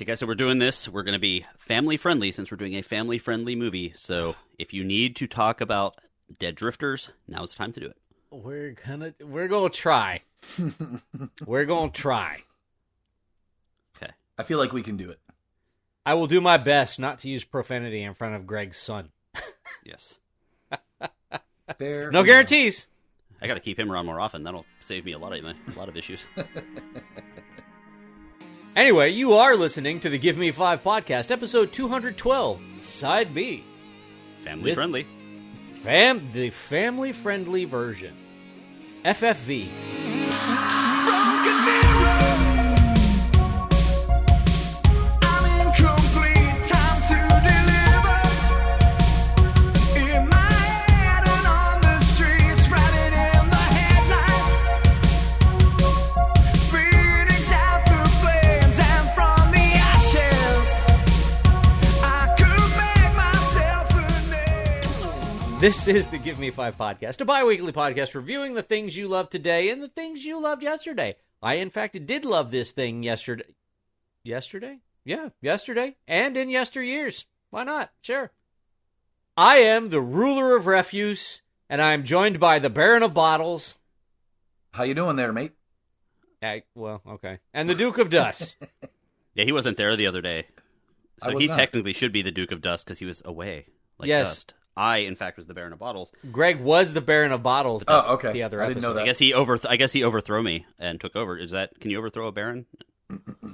Okay, guys, so we're doing this. We're going to be family friendly since we're doing a family friendly movie. So if you need to talk about dead drifters, now's the time to do it. We're gonna we're gonna try. we're gonna try. Okay. I feel like we can do it. I will do my best not to use profanity in front of Greg's son. Yes. Fair No guarantees. I got to keep him around more often. That'll save me a lot of a lot of issues. Anyway, you are listening to the Give Me Five podcast, episode 212, Side B. Family This- friendly. Fam, the family friendly version. FFV. This is the Give Me Five podcast, a bi weekly podcast reviewing the things you love today and the things you loved yesterday. I, in fact, did love this thing yesterday. Yesterday? Yeah, yesterday. And in yesteryears. Why not? Sure. I am the ruler of refuse, and I'm joined by the Baron of Bottles. How you doing there, mate? I, well, okay. And the Duke of Dust. Yeah, he wasn't there the other day, so he not. technically should be the Duke of Dust because he was away. Like Yes. dust. I, in fact, was the Baron of Bottles. Greg was the Baron of Bottles. Oh, okay. The other I didn't know episode. that. I guess he over. I guess he overthrew me and took over. Is that? Can you overthrow a Baron?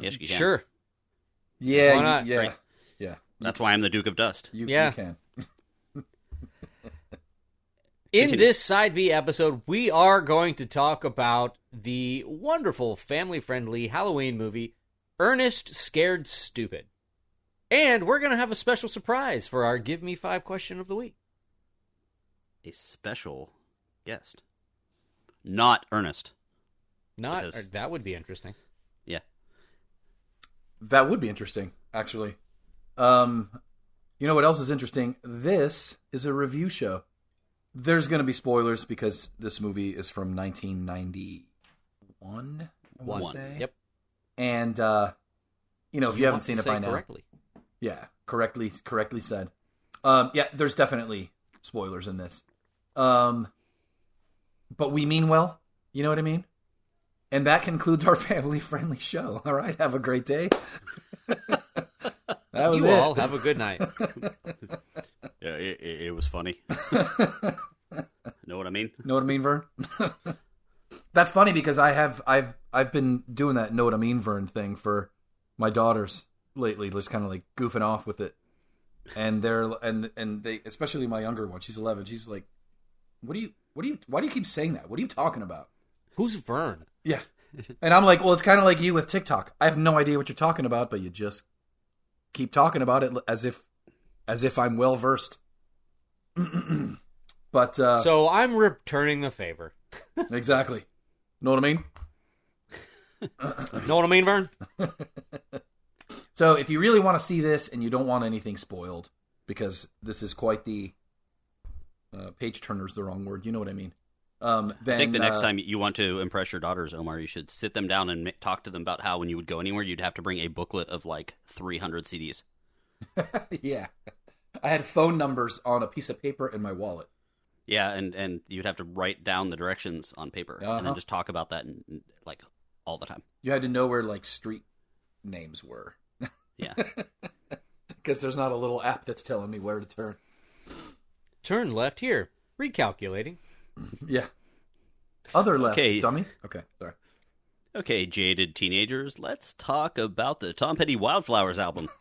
yes, you can. Sure. Yeah, Why you- not? yeah, Right. yeah. That's why I'm the Duke of Dust. You, Yeah. you can. In Continue. this Side B episode, we are going to talk about the wonderful family friendly Halloween movie, Ernest Scared Stupid. And we're going to have a special surprise for our Give Me Five question of the week. A special guest, not Ernest. Not Because- or that would be interesting. Yeah. That would be interesting, actually. Um, you know what else is interesting? This is a review show. There's going to be spoilers because this movie is from 1991. I One. say. Yep. And uh, you know, if you, haven't seen it say by now, correctly. Yeah, correctly, correctly said. Um, yeah, there's definitely spoilers in this. Um, but we mean well. You know what I mean? And that concludes our family-friendly show. All right, have a great day. that was You it. all have a good night. Yeah, it, it, it was funny. know what I mean? Know what I mean, Vern? That's funny because I have I've I've been doing that know what I mean, Vern thing for my daughters lately, just kind of like goofing off with it. And they're and and they especially my younger one, she's eleven. She's like, "What do you? What do you? Why do you keep saying that? What are you talking about?" Who's Vern? Yeah, and I'm like, "Well, it's kind of like you with TikTok. I have no idea what you're talking about, but you just keep talking about it as if as if I'm well versed." but uh, so I'm returning the favor. exactly, know what I mean. Know what I mean, Vern? So if you really want to see this and you don't want anything spoiled, because this is quite the uh, page turner's the wrong word. You know what I mean. Um, then I think the next uh, time you want to impress your daughters, Omar, you should sit them down and talk to them about how when you would go anywhere, you'd have to bring a booklet of like 300 CDs. yeah, I had phone numbers on a piece of paper in my wallet. Yeah, and and you'd have to write down the directions on paper and Uh-huh. then just talk about that and, and, like all the time. You had to know where like street names were, Yeah. because there's not a little app that's telling me where to turn. Turn left here. Recalculating. Yeah, other left, Okay. dummy. Okay, sorry. Okay, jaded teenagers, let's talk about the Tom Petty Wildflowers album.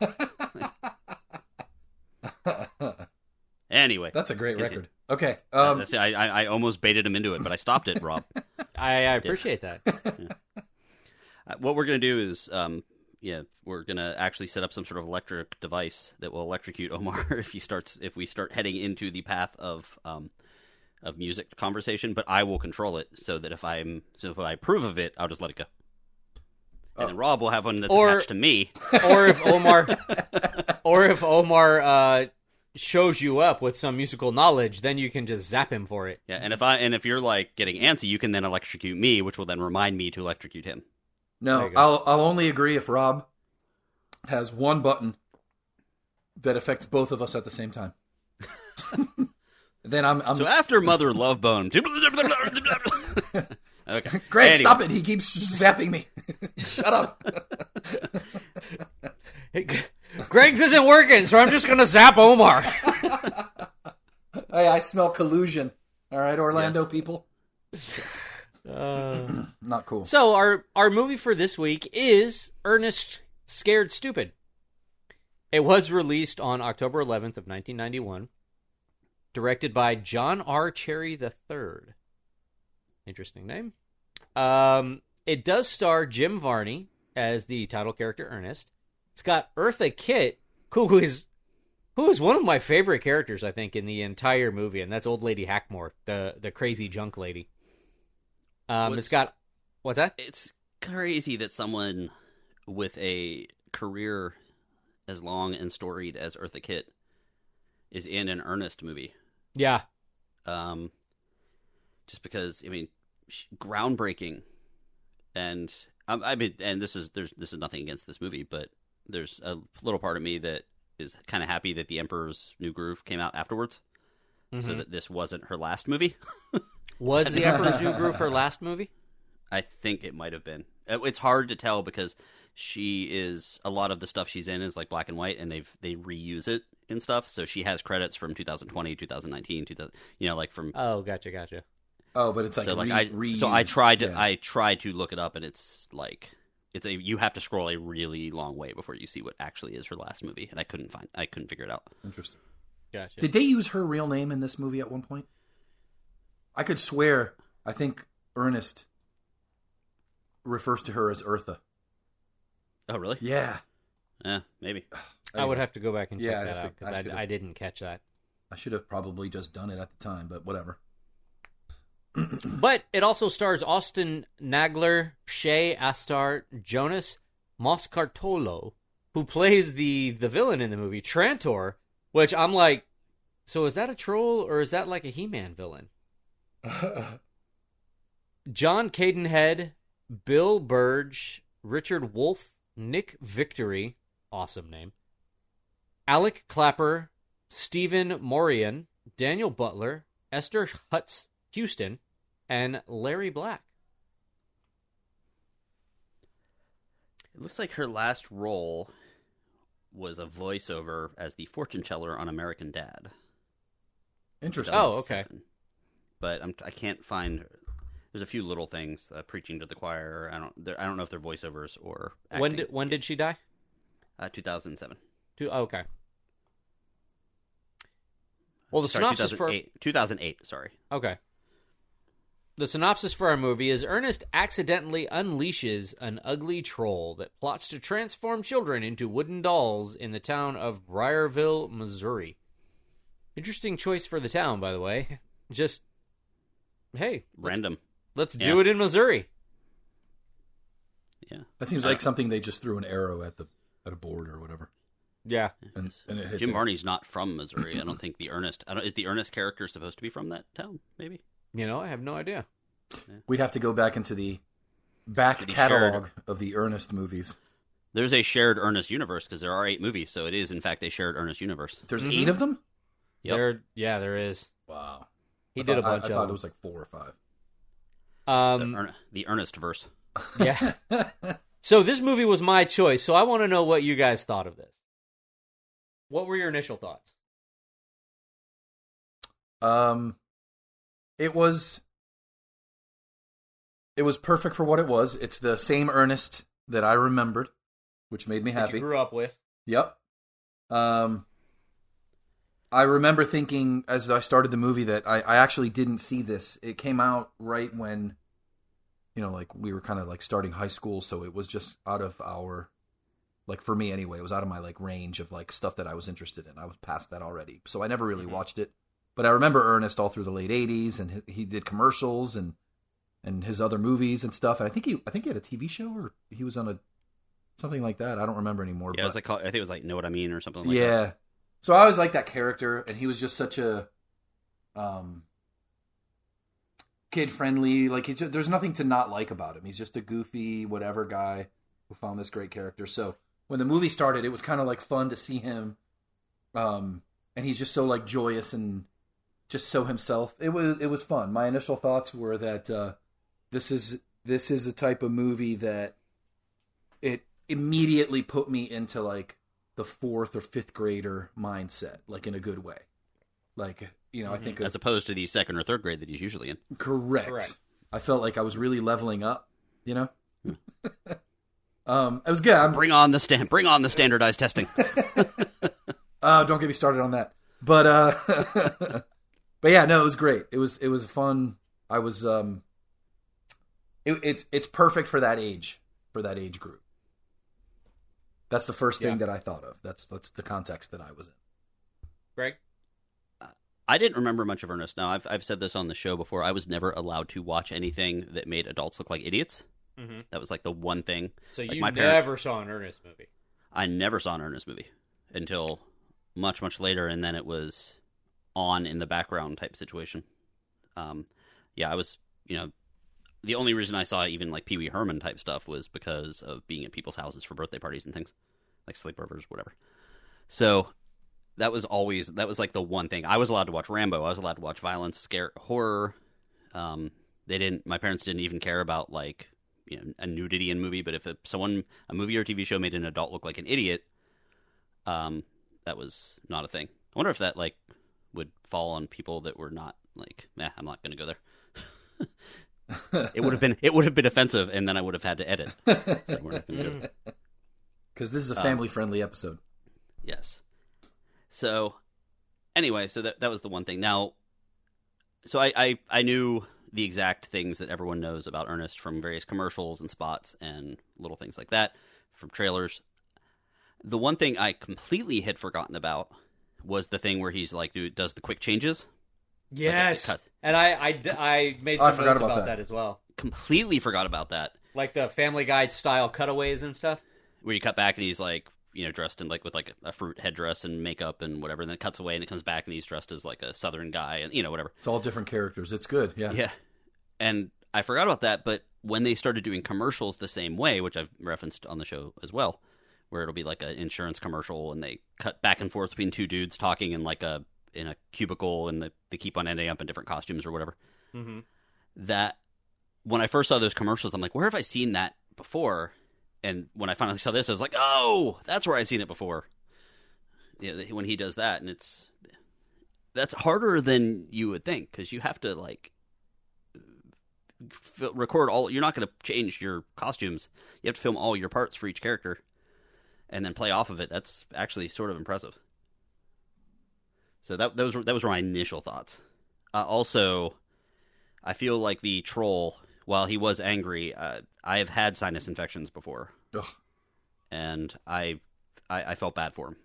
anyway, That's a great Continue. record. Okay, uh, um, that's- I, I I almost baited him into it, but I stopped it, Rob. I, I appreciate that. Uh, what we're gonna do is, um, yeah, we're gonna actually set up some sort of electric device that will electrocute Omar if he starts if we start heading into the path of um of music conversation. But I will control it so that if I'm so if I approve of it, I'll just let it go. And then Rob will have one that's Or- attached to me. or if Omar, or if Omar uh, shows you up with some musical knowledge, then you can just zap him for it. Yeah, and if I and if you're like getting antsy, you can then electrocute me, which will then remind me to electrocute him. No. I'll I'll only agree if Rob has one button that affects both of us at the same time. then I'm, I'm So after Mother Love Bone. okay. Greg, Anyway. stop it! He keeps zapping me. Shut up. Hey, Greg's isn't working, so I'm just gonna zap Omar. Hey, I smell collusion. All right, Orlando Yes. people. Uh, Not cool. so our our movie for this week is Ernest Scared Stupid. It was released on October 11th of 1991, directed by John R. Cherry III. Interesting name. Um, it does star Jim Varney as the title character Ernest. It's got Eartha Kitt, who is who is one of my favorite characters, I think, in the entire movie, and that's Old Lady Hackmore, the the crazy junk lady. Um, What's- it's got what's that? It's crazy that someone with a career as long and storied as Eartha Kitt is in an Ernest movie. Yeah, Um, just because I mean, groundbreaking, and um, I mean, and this is there's this is nothing against this movie, but there's a little part of me that is kind of happy that The Emperor's New Groove came out afterwards, so Mhm. that this wasn't her last movie. was the Emperor's New Groove her last movie? I think it might have been. Uh, It's hard to tell because she is a lot of the stuff she's in is like black and white, and they've they reuse it and stuff. So she has credits from 2020, 2019, 2000, you know, like from. Oh, gotcha, gotcha. Oh, but it's like so like re- I so I tried to Yeah. I tried to look it up, and it's like it's a you have to scroll a really long way before you see what actually is her last movie, and I couldn't find I couldn't figure it out. Interesting. Gotcha. Did they use her real name in this movie at one point? I could swear. I think Ernest refers to her as Eartha. Oh really? Yeah. Yeah, maybe. I would have to go back and check Yeah, I'd that have out to- because I I, should've- I didn't catch that. I should have probably just done it at the time, but whatever. But it also stars Austin Nagler, Shay Astar, Jonas Moscartolo, who plays the the villain in the movie, Trantor. Which I'm like, so is that a troll or is that like a He-Man villain? John Cadenhead, Bill Byrge, Richard Woolf, Nick Victory, awesome name, Alec Clapper, Stephen Morian, Daniel Butler, Esther Hutz Houston, and Larry Black. It looks like her last role was a voiceover as the fortune teller on American Dad. Interesting. Oh, okay. 2007. But I'm, I can't find. There's a few little things uh, preaching to the choir. I don't. I don't know if they're voiceovers or acting. When did when did she die? uh, 2007? Two, oh, okay. Well, the Sorry, synopsis for 2008. 2008. Sorry. okay. The synopsis for our movie is Ernest accidentally unleashes an ugly troll that plots to transform children into wooden dolls in the town of Briarville, Missouri. Interesting choice for the town, by the way. Just hey, let's, Random. let's do it in Missouri. Yeah. That seems like something they just threw an arrow at the at a board or whatever, Yeah. and, and it Jim the- Varney's not from Missouri. I don't think the Ernest. I don't, is the Ernest character supposed to be from that town? Maybe. You know, I have no idea. We'd have to go back into the back Did he catalog share of the Ernest movies. There's a shared Ernest universe because there are eight movies, so it is in fact a shared Ernest universe. There's Mhm. eight of them. Yep. There, yeah, there is. Wow. He I did a thought- I- bunch I, of thought them. it was like four or five. Um, the, Ern- the Ernest verse. yeah. So this movie was my choice. So I want to know what you guys thought of this. What were your initial thoughts? Um, it was it was perfect for what it was. It's the same Ernest that I remembered, which made me That happy. you grew up with. Yep. Um, I remember thinking as I started the movie that I, I actually didn't see this. It came out right when, you know, like we were kind of like starting high school, so it was just out of our, like for me anyway, it was out of my like range of like stuff that I was interested in. I was past that already, so I never really Mhm. watched it. But I remember Ernest all through the late '80s, and he, he did commercials and and his other movies and stuff. And I think he I think he had a TV show or he was on a something like that. I don't remember anymore. Yeah, it was like I think it was like Know What I Mean or something like that. So I always liked that character, and he was just such a um, kid friendly. Like he's just, there's nothing to not like about him. He's just a goofy whatever guy who found this great character. So when the movie started, it was kind of like fun to see him, um, and he's just so like joyous and just so himself. It was it was fun. My initial thoughts were that uh, this is this is a type of movie that it immediately put me into like the fourth or fifth grader mindset, like in a good way. Like you know, I think of, as opposed to the second or third grade that he's usually in. correct. Correct. I felt like I was really leveling up. You know. um, it was good. I'm, Bring on the stand. Bring on the standardized testing. Uh, don't get me started on that. But uh, but yeah, no, it was great. It was it was fun. I was um, it, it's it's perfect for that age for that age group. That's the first thing Yeah. that I thought of. That's that's the context that I was in. Greg? I didn't remember much of Ernest. Now, I've I've said this on the show before. I was never allowed to watch anything that made adults look like idiots. Mm-hmm. That was like the one thing. So Like you my parent- never saw an Ernest movie. I never saw an Ernest movie until much much later, and then it was on in the background type situation. Um, yeah, I was you know the only reason I saw even like Pee Wee Herman type stuff was because of being at people's houses for birthday parties and things like sleepovers, whatever. So that was always that was like the one thing I was allowed to watch Rambo. I was allowed to watch violence, scare, horror. Um, they didn't. My parents didn't even care about like you know a nudity in movie. But if someone a movie or TV show made an adult look like an idiot, um, that was not a thing. I wonder if that like would fall on people that were not like, nah, I'm not going to go there. it would have been it would have been offensive, and then I would have had to edit. So we're not gonna go there. Because this is Um, a family friendly episode. Yes. So, anyway, so that that was the one thing. Now, so I, I I knew the exact things that everyone knows about Ernest from various commercials and spots and little things like that from trailers. The one thing I completely had forgotten about was the thing where he's like, dude, does the quick changes. Yes. cut. And I, made Oh, I some forgot notes about about, that. that. as well. Completely forgot about that. Like the Family Guy style cutaways and stuff. Where you cut back and he's like, you know, dressed in like with like a, a fruit headdress and makeup and whatever, and then it cuts away and it comes back and he's dressed as like a southern guy and you know whatever. It's all different characters. It's good. Yeah. Yeah. And I forgot about that, but when they started doing commercials the same way, which I've referenced on the show as well, where it'll be like an insurance commercial and they cut back and forth between two dudes talking in like a in a cubicle and they, they keep on ending up in different costumes or whatever. Mm-hmm. That when I first saw those commercials, I'm like, where have I seen that before? And when I finally saw this, I was like, oh, that's where I've seen it before. Yeah, when he does that, and it's that's harder than you would think because you have to like f- record all. You're not going to change your costumes. You have to film all your parts for each character, and then play off of it. That's actually sort of impressive. So that those were that was my initial thoughts. Uh, also, I feel like the troll, while he was angry, uh, I have had sinus infections before, Ugh. and I, I I felt bad for him.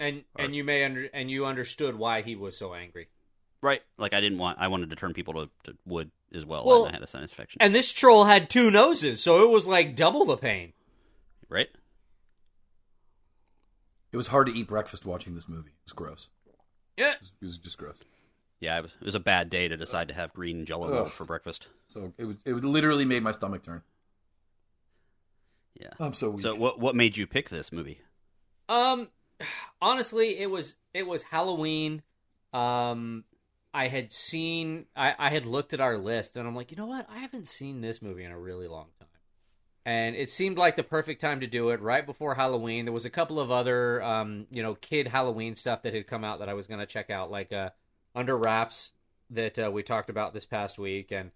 And and you may under and you understood why he was so angry. Right, like I didn't want I wanted to turn people to, to wood as well, Well- and I had a sinus infection. And this troll had two noses, so it was like double the pain. right? It was hard to eat breakfast watching this movie. It was gross. Yeah. It was, it was just gross. Yeah, it was, it was a bad day to decide to have green Jello roll Ugh. for breakfast. So it was, it literally made my stomach turn. Yeah. I'm so weak. So what what made you pick this movie? Um, honestly, it was it was Halloween. Um, I had seen I, I had looked at our list and I'm like, you know what? I haven't seen this movie in a really long time, and it seemed like the perfect time to do it right before Halloween. There was a couple of other um, you know, kid Halloween stuff that had come out that I was gonna check out, like uh, Under Wraps that uh, we talked about this past week, and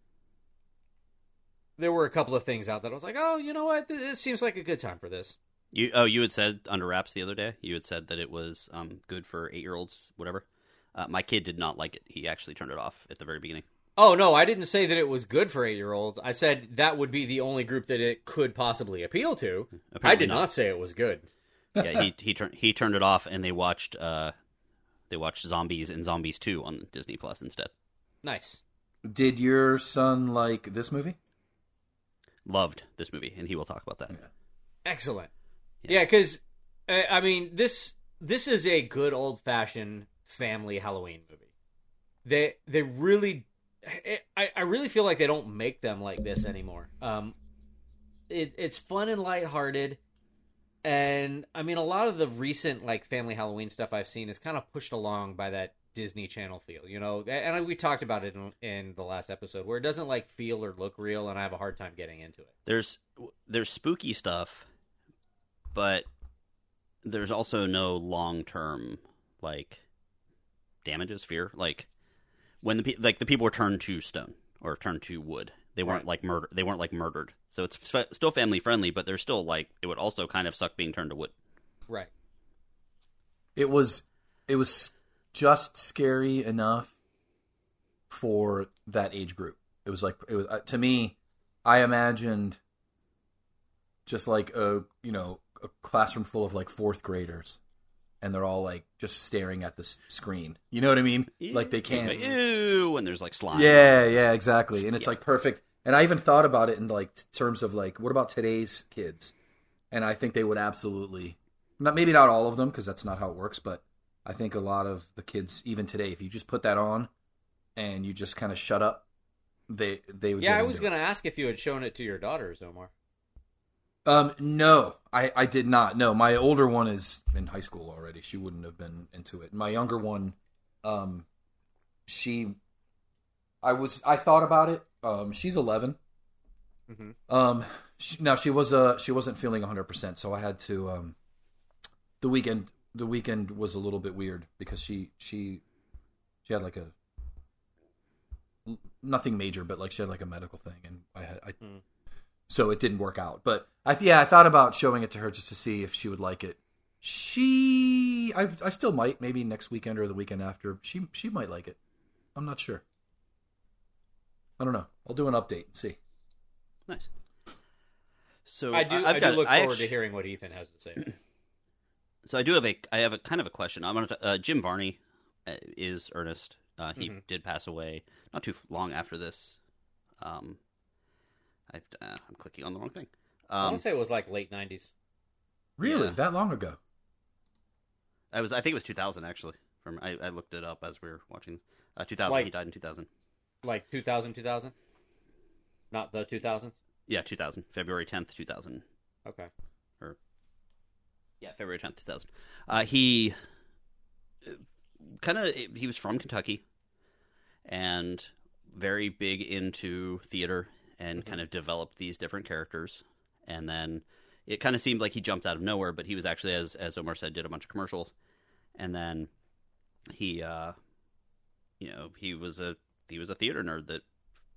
there were a couple of things out that I was like, oh, you know what? This seems like a good time for this. You oh you had said under wraps the other day. You had said that it was um good for eight year olds, whatever. Uh, my kid did not like it. He actually turned it off at the very beginning. Oh no, I didn't say that it was good for eight year olds. I said that would be the only group that it could possibly appeal to. I did not. say it was good. yeah, he he turned he turned it off, and they watched uh they watched Zombies and Zombies Two on Disney Plus instead. Nice. Did your son like this movie? Loved this movie, and he will talk about that. Excellent. Yeah. Yeah, because I mean this this is a good old fashioned family Halloween movie. They they really, I I really feel like they don't make them like this anymore. Um, it, it's fun and lighthearted. And I mean, a lot of the recent like family Halloween stuff I've seen is kind of pushed along by that Disney Channel feel, you know. And we talked about it in, in the last episode, where it doesn't like feel or look real, and I have a hard time getting into it. There's there's spooky stuff, but there's also no long term like damages, fear. Like when the pe- like the people were turned to stone or turned to wood, they weren't Right. like murder. They weren't like murdered. So it's f- still family friendly, but they're still like it would also kind of suck being turned to wood. Right. It was it was just scary enough for that age group. It was like it was uh, to me. I imagined just like a you know a classroom full of like fourth graders, and they're all like just staring at the s- screen. You know what I mean? Like they can't. Like, ew, and there's like slime. Yeah, yeah, exactly. And it's Yeah. like perfect. And I even thought about it in like terms of like, what about today's kids? And I think they would absolutely, not maybe not all of them because that's not how it works, but I think a lot of the kids even today, if you just put that on and you just kind of shut up, they they would. Yeah, get I was gonna ask if you had shown it to your daughters, Omar. Um, no, I I did not. No, my older one is in high school already. She wouldn't have been into it. My younger one, um, she, I was I thought about it. Um, she's 11 Mhm. Um, she, now she was uh she wasn't feeling hundred percent, so I had to um, the weekend the weekend was a little bit weird because she she she had like a nothing major, but like she had like a medical thing, and I had I Hmm. So it didn't work out. But I yeah, I thought about showing it to her just to see if she would like it. She, I, I still might, maybe next weekend or the weekend after. She, she might like it. I'm not sure. I don't know. I'll do an update and see. Nice. So I do. I've I, got- do look I forward actu- to hearing what Ethan has to say. So I do have a I have a kind of a question. I'm gonna uh, Jim Varney uh, is Ernest. Uh, he Mhm. did pass away not too long after this. Um, I've, uh, I'm clicking on the wrong thing. I want Um, to say it was like late '90s. Really, Yeah. that long ago? I was I think it was 2000 actually. From I, I looked it up as we were watching. Uh, 2000. Like- he died in 2000. like 2000 2000 not the 2000s Yeah, 2000. February 10th, 2000. okay Or Yeah, February 10th, 2000. Uh, he kind of he was from Kentucky and very big into theater and kind of developed these different characters and then it kind of seemed like he jumped out of nowhere but he was actually as as Omar said did a bunch of commercials and then he uh you know he was a he was a theater nerd that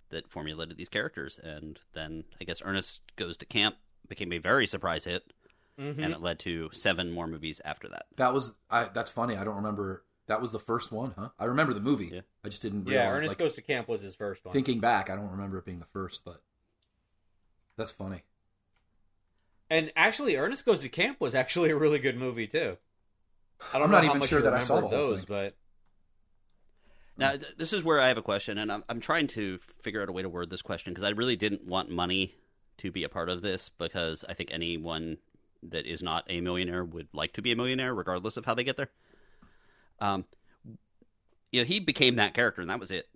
that formulated these characters and then I guess Ernest goes to camp became a very surprise hit mm-hmm. and it led to seven more movies after that. That was. I. That's funny. I don't remember. That was the first one, huh? I remember the movie. Yeah. I just didn't. yeah realize, ernest like, goes to camp was his first one Thinking back, I don't remember it being the first, but that's funny. and actually ernest goes to camp was actually a really good movie too i don't I'm know not how even much sure you that I saw the those thing. but Now, th- this is where I have a question, and I'm, I'm trying to figure out a way to word this question because I really didn't want money to be a part of this because I think anyone that is not a millionaire would like to be a millionaire regardless of how they get there. Um, you know, he became that character, and that was it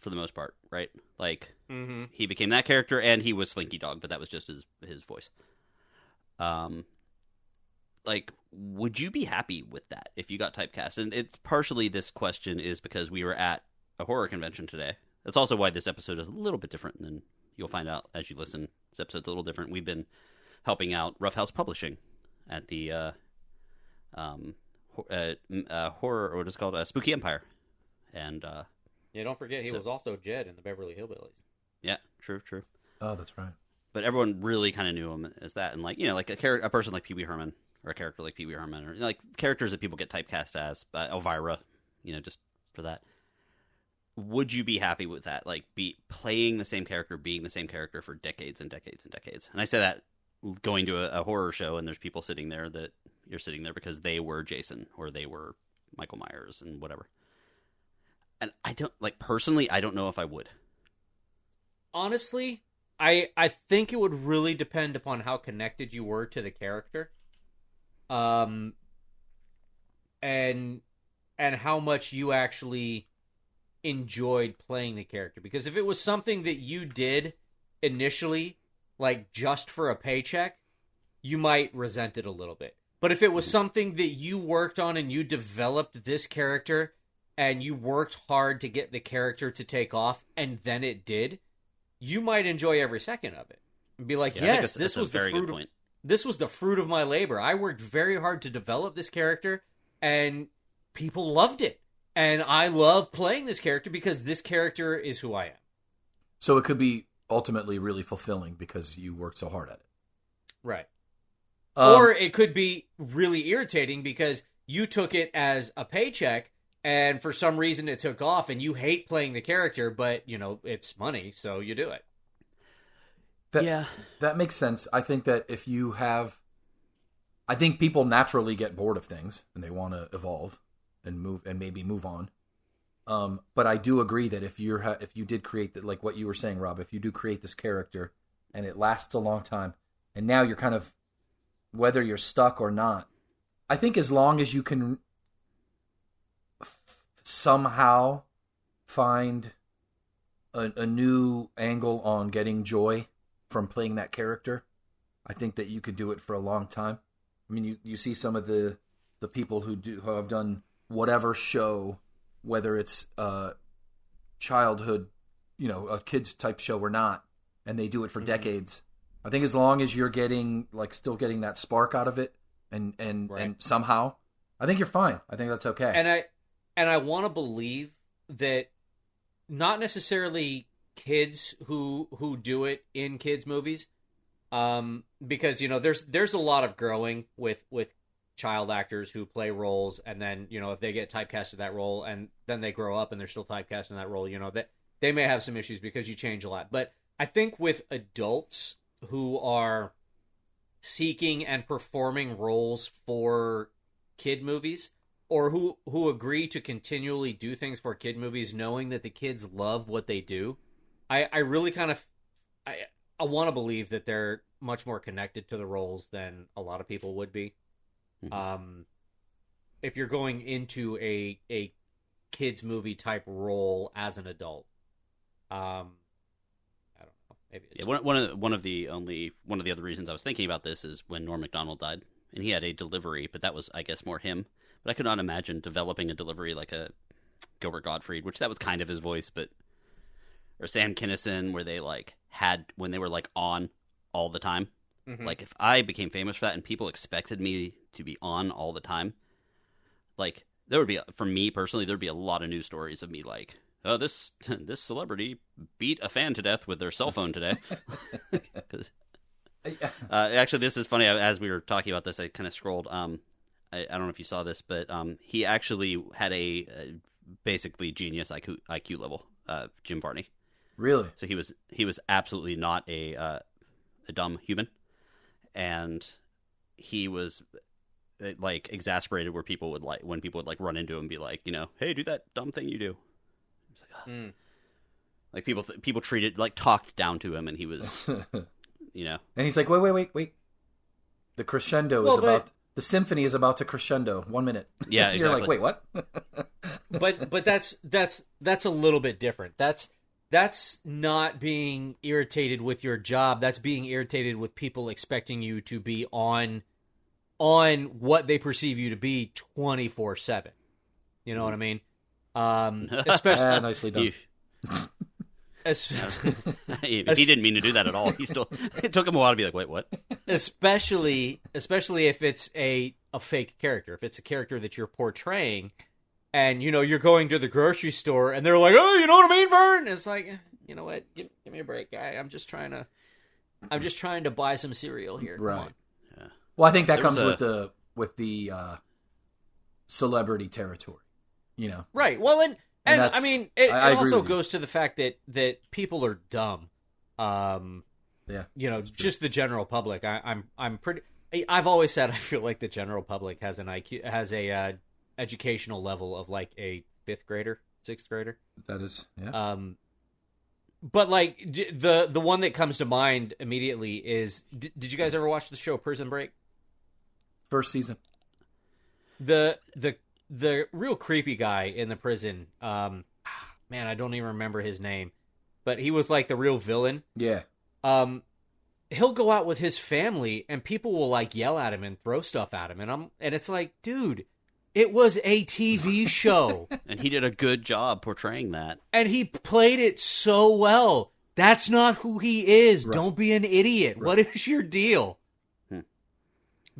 for the most part, right? Like, mm-hmm. he became that character and he was Slinky Dog, but that was just his his voice. Um like would you be happy with that if you got typecast? And it's partially this question is because we were at a horror convention today. That's also why this episode is a little bit different than you'll find out as you listen. This episode's a little different. We've been helping out Rough House Publishing at the uh um uh, uh horror or what is it called uh, Spooky Empire. And uh yeah don't forget he So- was also jed in the beverly hillbillies yeah, true, true. Oh, that's right. but everyone really kind of knew him as that, and like you know, like a char- a person like Pee Wee Herman or a character like Pee Wee Herman, or like characters that people get typecast as, uh, Elvira, you know, just for that. Would you be happy with that? Like, be playing the same character, being the same character for decades and decades and decades. And I say that going to a, a horror show, and there's people sitting there that you're sitting there because they were Jason or they were Michael Myers and whatever. And I don't like personally. I don't know if I would. honestly i i think it would really depend upon how connected you were to the character um and and how much you actually enjoyed playing the character because if it was something that you did initially like just for a paycheck you might resent it a little bit. But if it was something that you worked on and you developed this character and you worked hard to get the character to take off and then it did, you might enjoy every second of it. And be like, Yeah, yes, this was the very good fruit of this was the fruit of my labor. I worked very hard to develop this character, and people loved it. And I love playing this character because this character is who I am. So it could be ultimately really fulfilling because you worked so hard at it. Right. Um, or it could be really irritating because you took it as a paycheck and for some reason it took off and you hate playing the character, but you know, it's money, so you do it. that, yeah. that makes sense. I think that if you have, I think people naturally get bored of things and they want to evolve and move and maybe move on. Um, but I do agree that if you're ha- if you did create that, like what you were saying, Rob, if you do create this character and it lasts a long time, and now you're kind of whether you're stuck or not, I think as long as you can f- somehow find a, a new angle on getting joy from playing that character, I think that you could do it for a long time. I mean, you, you see some of the the people who do who have done whatever show, whether it's uh childhood, you know, a kids type show or not, and they do it for decades. I think as long as you're getting like still getting that spark out of it, and and Right. and somehow, I think you're fine. I think that's okay. And I and I want to believe that not necessarily kids who who do it in kids movies um because you know there's there's a lot of growing with with child actors who play roles and then you know if they get typecast to that role and then they grow up and they're still typecast in that role you know that they may have some issues because you change a lot but i think with adults who are seeking and performing roles for kid movies or who who agree to continually do things for kid movies knowing that the kids love what they do i i really kind of i i want to believe that they're much more connected to the roles than a lot of people would be Mhm. um if you're going into a a kids movie type role as an adult um i don't know maybe Yeah, one, one of the, one of the only one of the other reasons I was thinking about this is when Norm Macdonald died, and he had a delivery, but that was I guess more him. But I could not imagine developing a delivery like a Gilbert Gottfried, which that was kind of his voice, but or Sam Kinison, where they like had when they were like on all the time. Mhm. Like if I became famous for that and people expected me to be on all the time, like there would be for me personally there'd be a lot of news stories of me like, oh this this celebrity beat a fan to death with their cell phone today. uh, actually, this is funny. As we were talking about this, I kind of scrolled. Um, I, I don't know if you saw this, but um, he actually had a uh, basically genius IQ, IQ level. Uh, Jim Varney. really, So he was he was absolutely not a uh, a dumb human, and he was uh, like exasperated where people would like when people would like run into him and be like, you know, hey, do that dumb thing you do. It's like, "Ah." Mm. like people th- people treated like talked down to him, and he was you know and he's like, wait, wait, wait, wait. The crescendo Well, is but- about the symphony is about to crescendo. One minute. Yeah, You're like, wait, what? but but that's that's that's a little bit different. That's that's not being irritated with your job. That's being irritated with people expecting you to be on on what they perceive you to be 24/7. You know what I mean? Um especially ah, nicely done. he, es- he, he didn't mean to do that at all. He still it took him a while to be like, wait, what? especially especially if it's a a fake character if it's a character that you're portraying and you know you're going to the grocery store and they're like oh you know what i mean vern it's like you know what give, give me a break guy i'm just trying to i'm just trying to buy some cereal here Right. on. Well, I think that There comes a- with the with the uh, celebrity territory. You know, right. Well and And and, i mean it, I- I it also goes to the fact that that people are dumb. Um yeah. you know just the general public. I, i'm i'm pretty i've always said i feel like the general public has an iq has a uh, educational level of like a fifth grader sixth grader. That is, yeah. um but like the the one that comes to mind immediately is d- did you guys ever watch the show prison break? First season. the the the real creepy guy in the prison um man i don't even remember his name but he was like the real villain Yeah. um he'll go out with his family and people will like yell at him and throw stuff at him and I'm and it's like, dude, it was a TV show and he did a good job portraying that. and he played it so well. That's not who he is. Right. Don't be an idiot. What is your deal?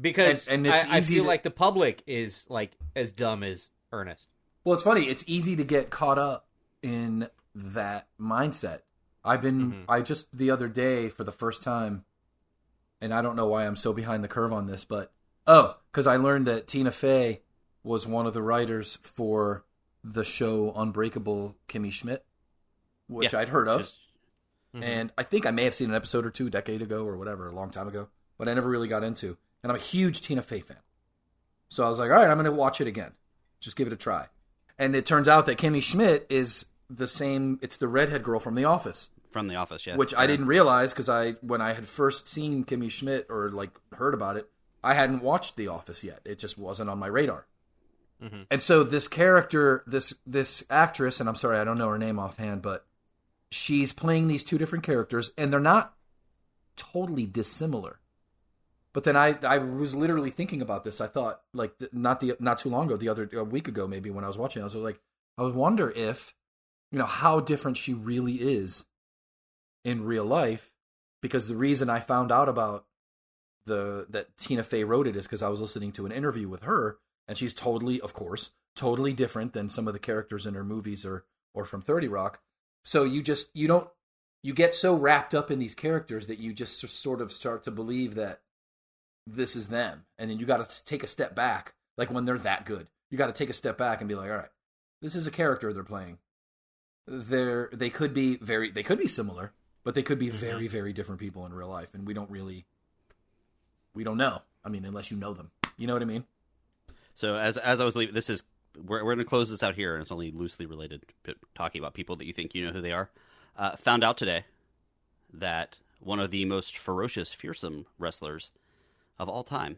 Because And- and it's I, I feel to- like the public is like as dumb as Ernest. Well, it's funny. It's easy to get caught up in that mindset. I've been, Mhm. I just the other day for the first time, and I don't know why I'm so behind the curve on this, but oh, because I learned that Tina Fey was one of the writers for the show Unbreakable Kimmy Schmidt, which Yeah. I'd heard of. Just- and I think I may have seen an episode or two a decade ago or whatever, a long time ago, but I never really got into. And I'm a huge Tina Fey fan, so I was like, all right, I'm going to watch it again, just give it a try. And it turns out that Kimmy Schmidt is the same; it's the redhead girl from The Office, from the office, yeah. which I didn't realize because I, when I had first seen Kimmy Schmidt or like heard about it, I hadn't watched The Office yet. It just wasn't on my radar. Mhm. And so this character, this this actress, and I'm sorry I don't know her name offhand, but she's playing these two different characters, and they're not totally dissimilar. But then I I was literally thinking about this. I thought like not the not too long ago, the other a week ago maybe when I was watching, I was like, I wonder if you know how different she really is in real life, because the reason I found out about the that Tina Fey wrote it is because I was listening to an interview with her, and she's totally, of course, totally different than some of the characters in her movies or or from Thirty Rock. So you just you don't you get so wrapped up in these characters that you just sort of start to believe that this is them, and then you got to take a step back. Like when they're that good, you got to take a step back and be like, all right, this is a character they're playing. They're they could be very they could be similar, but they could be very very different people in real life, and we don't really we don't know. I mean, unless you know them, you know what I mean? So as as I was leaving, this is we're we're going to close this out here, and it's only loosely related, talking about people that you think you know who they are. Uh, found out today that one of the most ferocious, fearsome wrestlers of all time,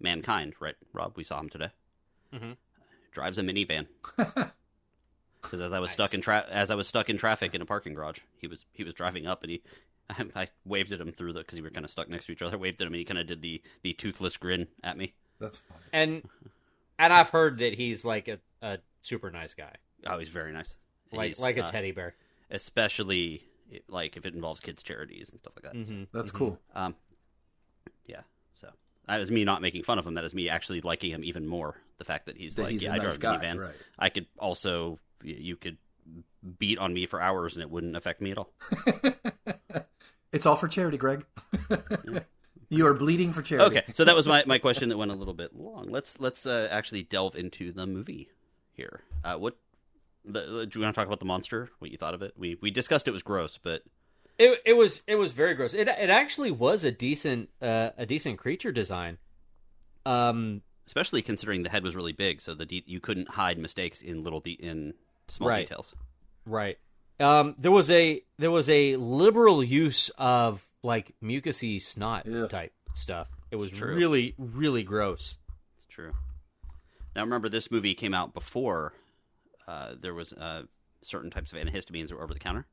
mankind. Right, Rob? We saw him today. Mhm. Drives a minivan. Because as I was Nice. stuck in tra- as I was stuck in traffic in a parking garage, he was he was driving up, and he I, waved at him through the because we were kind of stuck next to each other. I waved at him, and he kind of did the the toothless grin at me. That's funny. And and I've heard that he's like a, a super nice guy. Oh, he's very nice. Like He's, like a uh, teddy bear. especially like if it involves kids charities and stuff like that. Mm-hmm. That's cool. Um, yeah. So that was me not making fun of him. That is me actually liking him even more. The fact that he's That like, he's yeah, I nice drive a minivan. right. I could also, you could beat on me for hours and it wouldn't affect me at all. It's all for charity, Greg. you are bleeding for charity. Okay, so that was my, my question that went a little bit long. Let's let's uh, actually delve into the movie here. Uh, what the, do you want to talk about the monster? What you thought of it? We we discussed it was gross, but It it was it was very gross. It it actually was a decent uh, a decent creature design. Um especially considering the head was really big, so the de- you couldn't hide mistakes in little de- in small Right. details. right. Um there was a there was a liberal use of like mucusy snot Ugh. type stuff. It was true. really really gross. It's true. Now remember, this movie came out before uh, there was uh, certain types of antihistamines that were over the counter.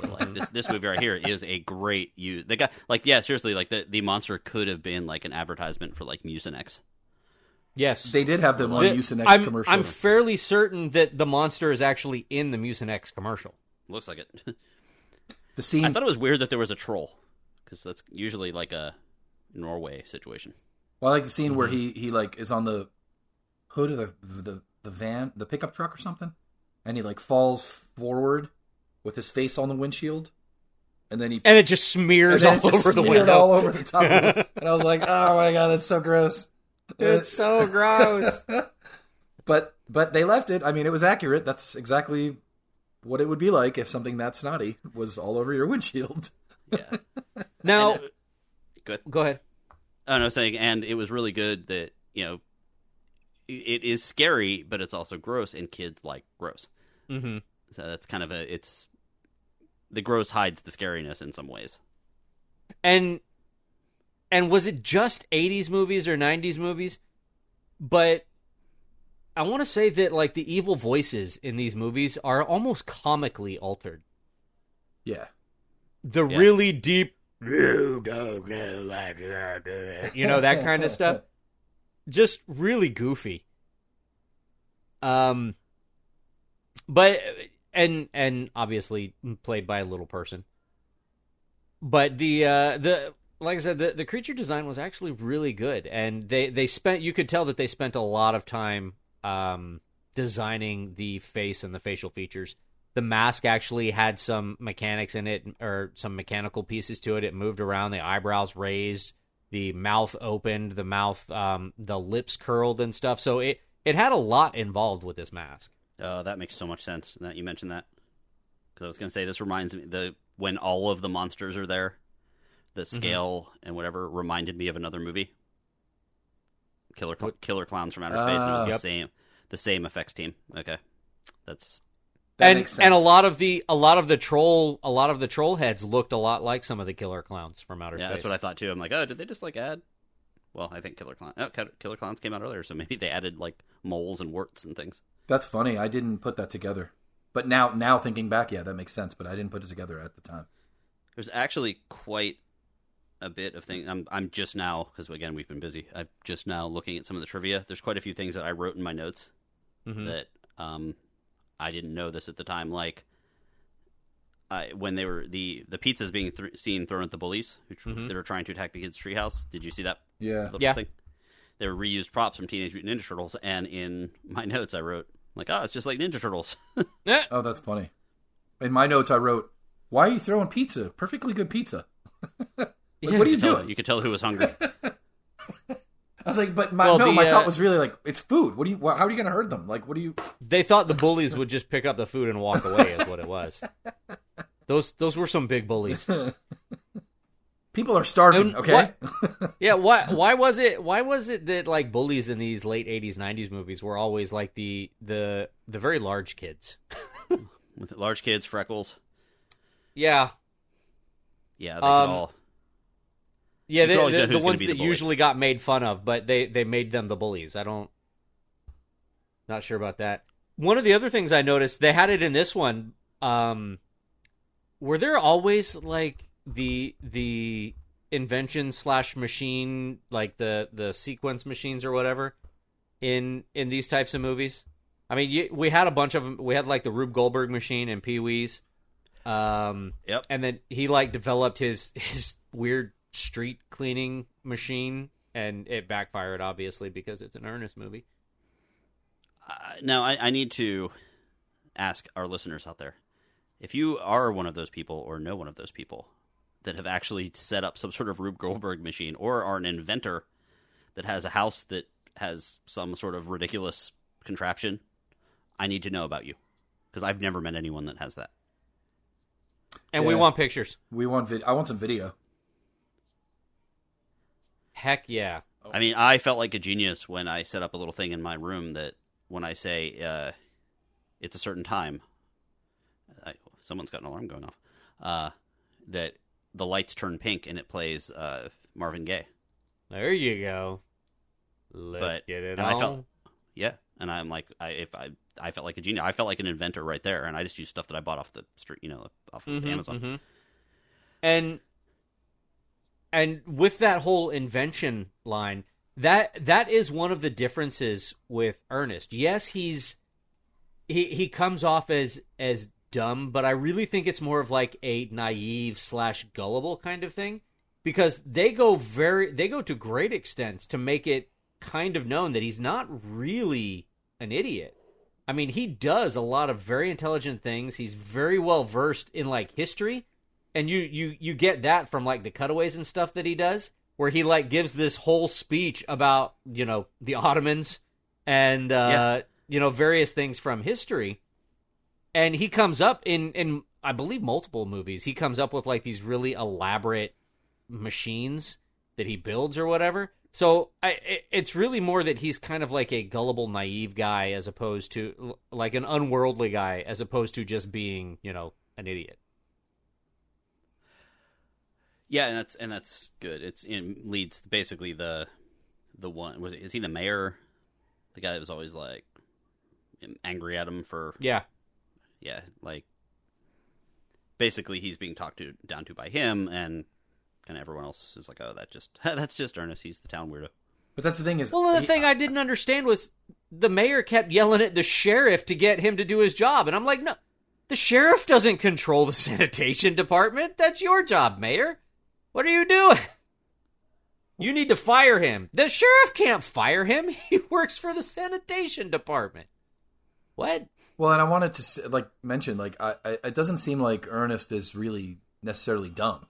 So like this this movie right here is a great use. The guy like yeah seriously like the the monster could have been like an advertisement for like Mucinex. Yes. They did have the one The- Mucinex I'm, commercial. I'm fairly certain that the monster is actually in the Mucinex commercial. Looks like it. the scene. I thought it was weird that there was a troll because that's usually like a Norway situation. well, I like the scene Mm-hmm. where he he like is on the hood of the the the van, the pickup truck or something, and he like falls forward with his face on the windshield, and then he And it just smears all it just over the smeared window. all over the top. of it. and I was like, oh my god, that's so gross. It's so gross. but but they left it. I mean, it was accurate. That's exactly what it would be like if something that snotty was all over your windshield. Yeah. Now, And, uh, good. go ahead. Oh, no, saying, and it was really good that you know it- it is scary, but it's also gross, and kids like gross. Mm-hmm. So that's kind of a it's the gross hides the scariness in some ways. And and was it just 80s movies or 90s movies? But I want to say that like the evil voices in these movies are almost comically altered. Yeah. The Yeah. really deep You don't know what you're doing. You know that kind of stuff. Just really goofy. Um, but and and obviously played by a little person. But the uh the like I said, the, the creature design was actually really good, and they they spent you could tell that they spent a lot of time um designing the face and the facial features. The mask actually had some mechanics in it, or some mechanical pieces to it. It moved around, the eyebrows raised, the mouth opened, the mouth, um, the lips curled and stuff. So it it had a lot involved with this mask. Oh, that makes so much sense that you mentioned that. Because I was going to say this reminds me the when all of the monsters are there, the scale and whatever reminded me of another movie. Killer Cl- Killer Clowns from Outer Space. and it was Ah. the same the same effects team. Okay, that's That and makes and a lot of the a lot of the troll a lot of the troll heads looked a lot like some of the killer clowns from outer yeah, space. that's what I thought too. I'm like, oh, did they just like add? Well, I think Killer Clown. Oh, Killer Clowns came out earlier, so maybe they added like moles and warts and things. That's funny. I didn't put that together. But now, now thinking back, yeah, that makes sense. But I didn't put it together at the time. There's actually quite a bit of things. I'm I'm just now because again we've been busy. I'm just now looking at some of the trivia. There's quite a few things that I wrote in my notes Mhm. that um I didn't know this at the time. Like I when they were the the pizzas being th- seen thrown at the bullies who Mhm. they were trying to attack the kids' treehouse. Did you see that? Yeah. Yeah. Thing? They were reused props from Teenage Mutant Ninja Turtles, and in my notes I wrote like, oh, it's just like Ninja Turtles. Eh, Oh, that's funny. In my notes, I wrote, "Why are you throwing pizza? Perfectly good pizza." like, what are you Tell- doing? You could tell who was hungry. I was like, but my Well, no, the, my uh, thought was really like, it's food. What do you? How are you going to hurt them? Like, what do you? they thought the bullies would just pick up the food and walk away is what it was. Those those were some big bullies. People are starving. And Okay. Yeah, why why was it why was it that like bullies in these late 80s 90s movies were always like the the the very large kids? With large kids, freckles. Yeah. Yeah, they Um, all. Yeah, they, the, the ones be that bully. usually got made fun of, but they they made them the bullies. I don't not sure about that. One of the other things I noticed, they had it in this one. Um were there always like the the invention slash machine like the the sequence machines or whatever in in these types of movies? I mean, you, we had a bunch of them. We had like the Rube Goldberg machine and Pee Wee's. Um, Yep. and then he like developed his his weird street cleaning machine, and it backfired obviously because it's an Ernest movie. Uh, now, I, I need to ask our listeners out there if you are one of those people or know one of those people that have actually set up some sort of Rube Goldberg machine or are an inventor that has a house that has some sort of ridiculous contraption, I need to know about you because I've never met anyone that has that. And we want pictures. we want vid- I want some video. Heck yeah! I mean, I felt like a genius when I set up a little thing in my room that when I say uh, it's a certain time, I, someone's got an alarm going off. Uh, that the lights turn pink and it plays uh, Marvin Gaye. There you go. Let's But- get it and I felt- Yeah, and I'm like, I if I I felt like a genius. I felt like an inventor right there, and I just used stuff that I bought off the street, you know, off of Mhm, Amazon. mhm. And and with that whole invention line, that that is one of the differences with Ernest. Yes, he's he he comes off as as dumb, but I really think it's more of like a naive slash gullible kind of thing because they go very they go to great extents to make it kind of known that he's not really an idiot. I mean, he does a lot of very intelligent things. He's very well versed in like history, and you you you get that from like the cutaways and stuff that he does, where he like gives this whole speech about you know the Ottomans and uh, Yeah. you know various things from history, and he comes up in in I believe multiple movies. He comes up with like these really elaborate machines that he builds or whatever. So I, it- it's really more that he's kind of like a gullible, naive guy as opposed to like an unworldly guy, as opposed to just being, you know, an idiot. Yeah, and that's and that's good. It's in leads basically the the one was it, is he the mayor, the guy that was always like angry at him for Yeah, yeah, like basically he's being talked to down to by him, and kind of everyone else is like, oh, that just that's just Ernest. He's the town weirdo. But that's the thing is, Well, the he- thing uh, I didn't understand was the mayor kept yelling at the sheriff to get him to do his job, and I'm like, no, the sheriff doesn't control the sanitation department. That's your job, mayor. What are you doing? You need to fire him. The sheriff can't fire him. He works for the sanitation department. What? Well, and I wanted to like mention like I, I it doesn't seem like Ernest is really necessarily dumb.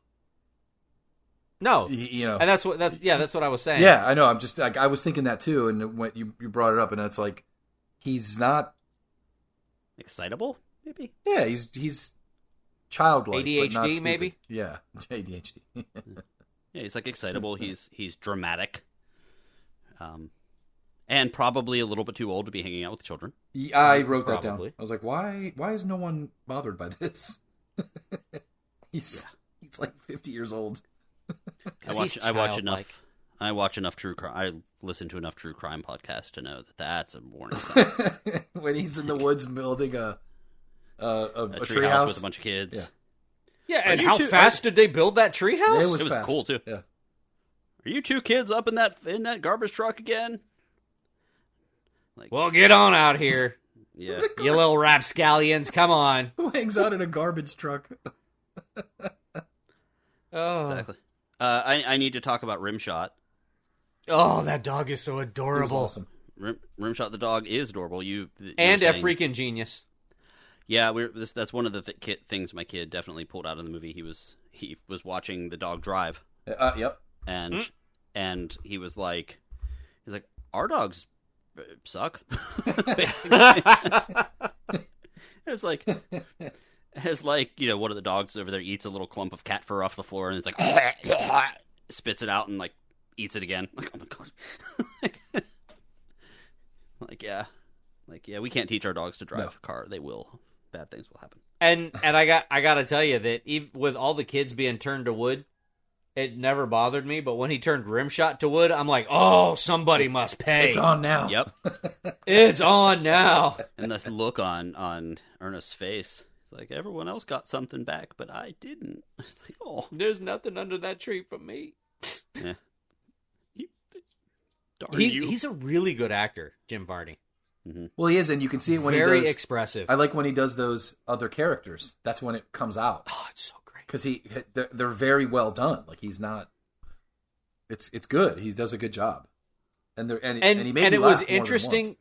No. Y- You know, And that's what that's yeah, that's what I was saying. yeah, I know. I'm just like I was thinking that too, and when you you brought it up, and it's like he's not. Excitable, maybe. Yeah, he's he's childlike, ADHD maybe? Yeah, ADHD. Yeah, he's like excitable. he's he's dramatic. Um, and probably a little bit too old to be hanging out with children. Yeah, I uh, wrote that down. I was like, why why is no one bothered by this? he's he's like 50 years old. I 'Cause watch I watch childlike. enough. I watch enough true crime. I listen to enough true crime podcasts to know that that's a warning. sign. when he's in the woods building a a, a, a, a tree house with a bunch of kids. Yeah. Yeah, and how two- fast did they build that treehouse? It was, It was fast. cool, too. Yeah. Are you two kids up in that in that garbage truck again? Like, Well, get on out here, yeah, you little rapscallions. Come on. Who hangs out in a garbage truck? Oh, exactly. Uh, I I need to talk about Rimshot. oh that dog is so It was adorable. awesome. Rim, Rimshot the dog is adorable. You you were And a saying- freaking genius. Yeah, we're this, that's one of the th- ki- things my kid definitely pulled out of the movie. He was he was watching the dog drive, Uh, yep. and Mm. and he was like, he's like, our dogs suck. It's like it's like you know one of the dogs over there eats a little clump of cat fur off the floor, and it's like spits it out and like eats it again. Like oh my god. like yeah, like yeah, we can't teach our dogs to drive No. a car. They will. Bad things will happen. And and I got I got to tell you that even with all the kids being turned to wood, it never bothered me. But when he turned Rimshot to wood, I'm like, oh, somebody must pay. It's on now. Yep. It's on now. and the look on on Ernest's face, it's like everyone else got something back, but I didn't. It's like, oh, There's nothing under that tree for me. yeah. You, darn He's you. he's a really good actor, Jim Varney. Mm-hmm. Well, he is, and you can see it when Very he does. expressive. I like when he does those other characters. That's when it comes out oh, it's so great. Because he they're, they're very well done. Like he's not. It's it's good. He does a good job, and they're and, and and he made and it was laugh more than interesting.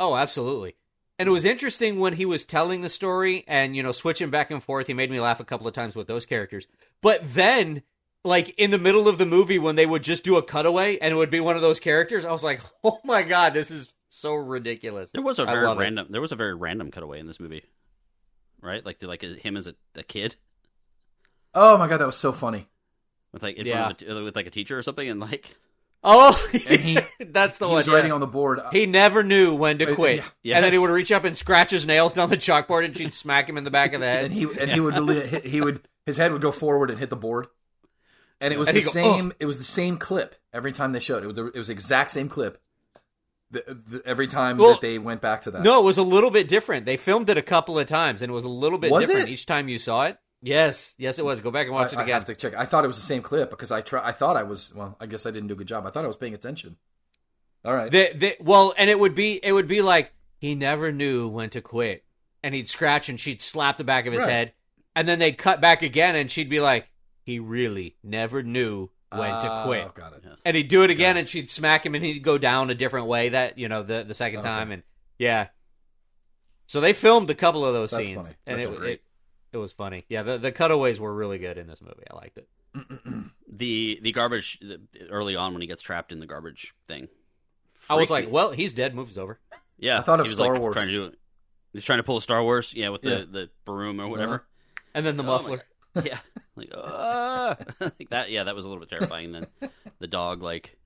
Oh, absolutely. And it was interesting when he was telling the story and you know switching back and forth. He made me laugh a couple of times with those characters. But then, like in the middle of the movie, when they would just do a cutaway and it would be one of those characters, I was like, "Oh my god, this is so ridiculous." there was a very love it. random. There was a very random cutaway in this movie, right? Like to like him as a, a kid Oh my god, that was so funny. with like in Yeah. front of a, with like a teacher or something, and like Oh, And he- that's the he one. He's yeah. writing on the board. He never knew when to Uh, quit, yeah. and then he would reach up and scratch his nails down the chalkboard, and she'd smack him in the back of the head. and he and he would really hit, he would his head would go forward and hit the board, and it was And the he'd go, same. It was the same clip every time they showed it. It was, it was the exact same clip. The, the, every time Well, that they went back to that. No, it was a little bit different. They filmed it a couple of times, and it was a little bit Was different it? each time you saw it. Yes, yes, it was. Go back and watch I, it I again. have to check. I thought it was the same clip because I try. I thought I was. Well, I guess I didn't do a good job. I thought I was paying attention. All right. The- the- well, and it would be it would be like he never knew when to quit, and he'd scratch and she'd slap the back of his Right. head, and then they'd cut back again, and she'd be like, he really never knew when to Oh, quit. got it. Yes. and he'd do it again, and she'd smack him, and he'd go down a different way that you know the the second Okay. time, and yeah. So they filmed a couple of those That's scenes, funny. and That's it, great. it it was funny. Yeah, the the cutaways were really good in this movie. I liked it. the the garbage the, early on when he gets trapped in the garbage thing. I was like, me. well, he's dead. Move's over. yeah, I thought of he was, Star like, Wars. Trying to do it. He's trying to pull a Star Wars, yeah, with the Yeah. the broom or whatever. And then the Oh muffler. Yeah, like uh, like that. Yeah, that was a little bit terrifying. Then the dog like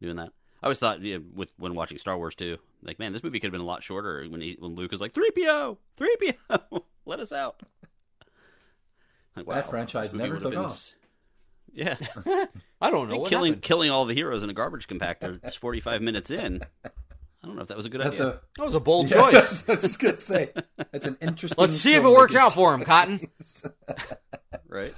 doing that. I always thought yeah, with when watching Star Wars too, like man, this movie could have been a lot shorter. When he when Luke was like Threepio, three PO, let us out. Like, That franchise never took off. s- Yeah, I don't know what killing happened. killing all the heroes in a garbage compactor. just Forty five minutes in. I don't know if that was a good That's idea. That was a bold a. choice. I was just gonna say that's an interesting. Let's see if it works out for him, Cotton. right?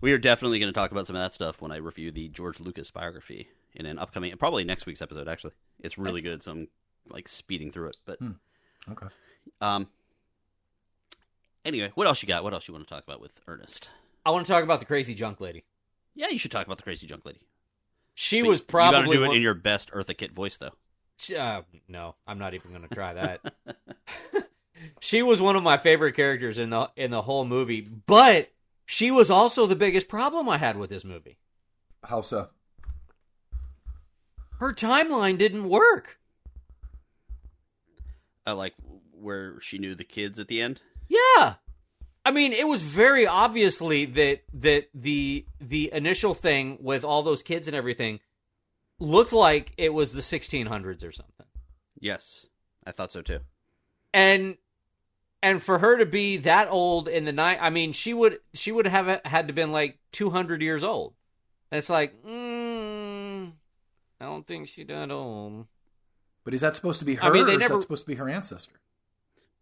We are definitely going to talk about some of that stuff when I review the George Lucas biography in an upcoming, probably next week's episode. Actually, it's really good, so I'm like speeding through it. But Okay. um, anyway, what else you got? What else you want to talk about with Ernest? I want to talk about the crazy junk lady. Yeah, you should talk about the crazy junk lady. She But was you probably got to do it one- in your best Eartha Kitt voice, though. Uh, no, I'm not even going to try that. she was one of my favorite characters in the in the whole movie, but she was also the biggest problem I had with this movie. How so? Her timeline didn't work. I like where she knew the kids at the end. Yeah. I mean, it was very obviously that that the the initial thing with all those kids and everything looked like it was the 1600s or something. Yes, I thought so too. and and for her to be that old in the night i mean she would she would have had to been like 200 years old and it's like mm, i don't think she that old But is that supposed to be her, I mean, they or is never- that supposed to be her ancestor?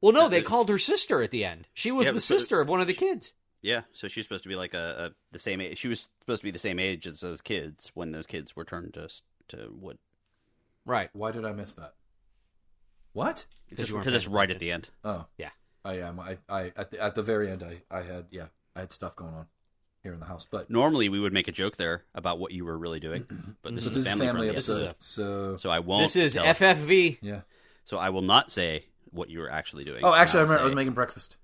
Well no they Uh, called her sister at the end she was Yeah, the but so- sister of one of the kids Yeah, so she's supposed to be like a, a the same age. She was supposed to be the same age as those kids when those kids were turned to to wood. right Why did I miss that? What? It's just you weren't because it's paying right at the end. Oh, yeah I am. I, I at the at the very end, I, I had yeah, I had stuff going on here in the house, but Normally, we would make a joke there about what you were really doing, but this but is a family, friendly This episode, a- so so I won't. this is tell- ffv yeah. So I will not say what you were actually doing. Oh, actually, I I'll remember I was making breakfast.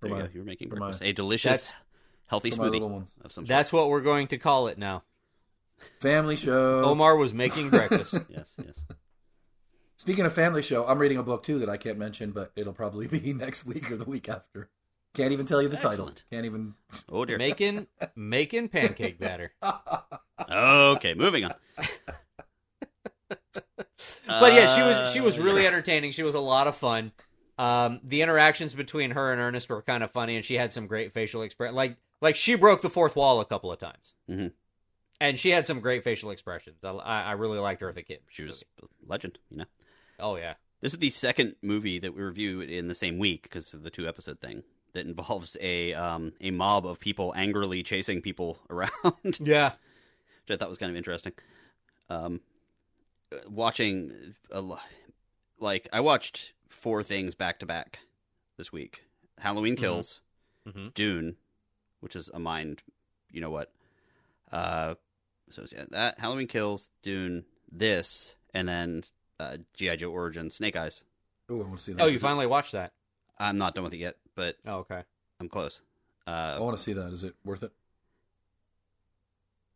For There you go. You were making for breakfast. my- A delicious, That's- healthy smoothie of some sort. that's what we're going to call it now family show. omar was making breakfast yes, yes. Speaking of family show, I'm reading a book too that I can't mention, but it'll probably be next week or the week after. Can't even tell you the Excellent. title. Can't even. Oh dear. making making pancake batter Okay, moving on. but yeah, she was she was Uh, really entertaining. She was a lot of fun. Um, the interactions between her and Ernest were kind of funny, and she had some great facial expression. Like like she broke the fourth wall a couple of times, Mhm. and she had some great facial expressions. I, I really liked her as a kid. She was a legend, you know. Oh yeah, This is the second movie that we review in the same week because of the two episode thing that involves a um, a mob of people angrily chasing people around, yeah, which. I thought was kind of interesting. Um, watching a lo- like I watched four things back to back this week: Halloween Kills, Mhm. Dune, which is a mind, you know what? Uh, so yeah, that Halloween Kills, Dune, this, and then uh, GI Joe Origin, Snake Eyes. Oh, I want to see that. Oh, you finally watched that? I'm not done with it yet, but Oh okay. I'm close. Uh, I want to see that. Is it worth it?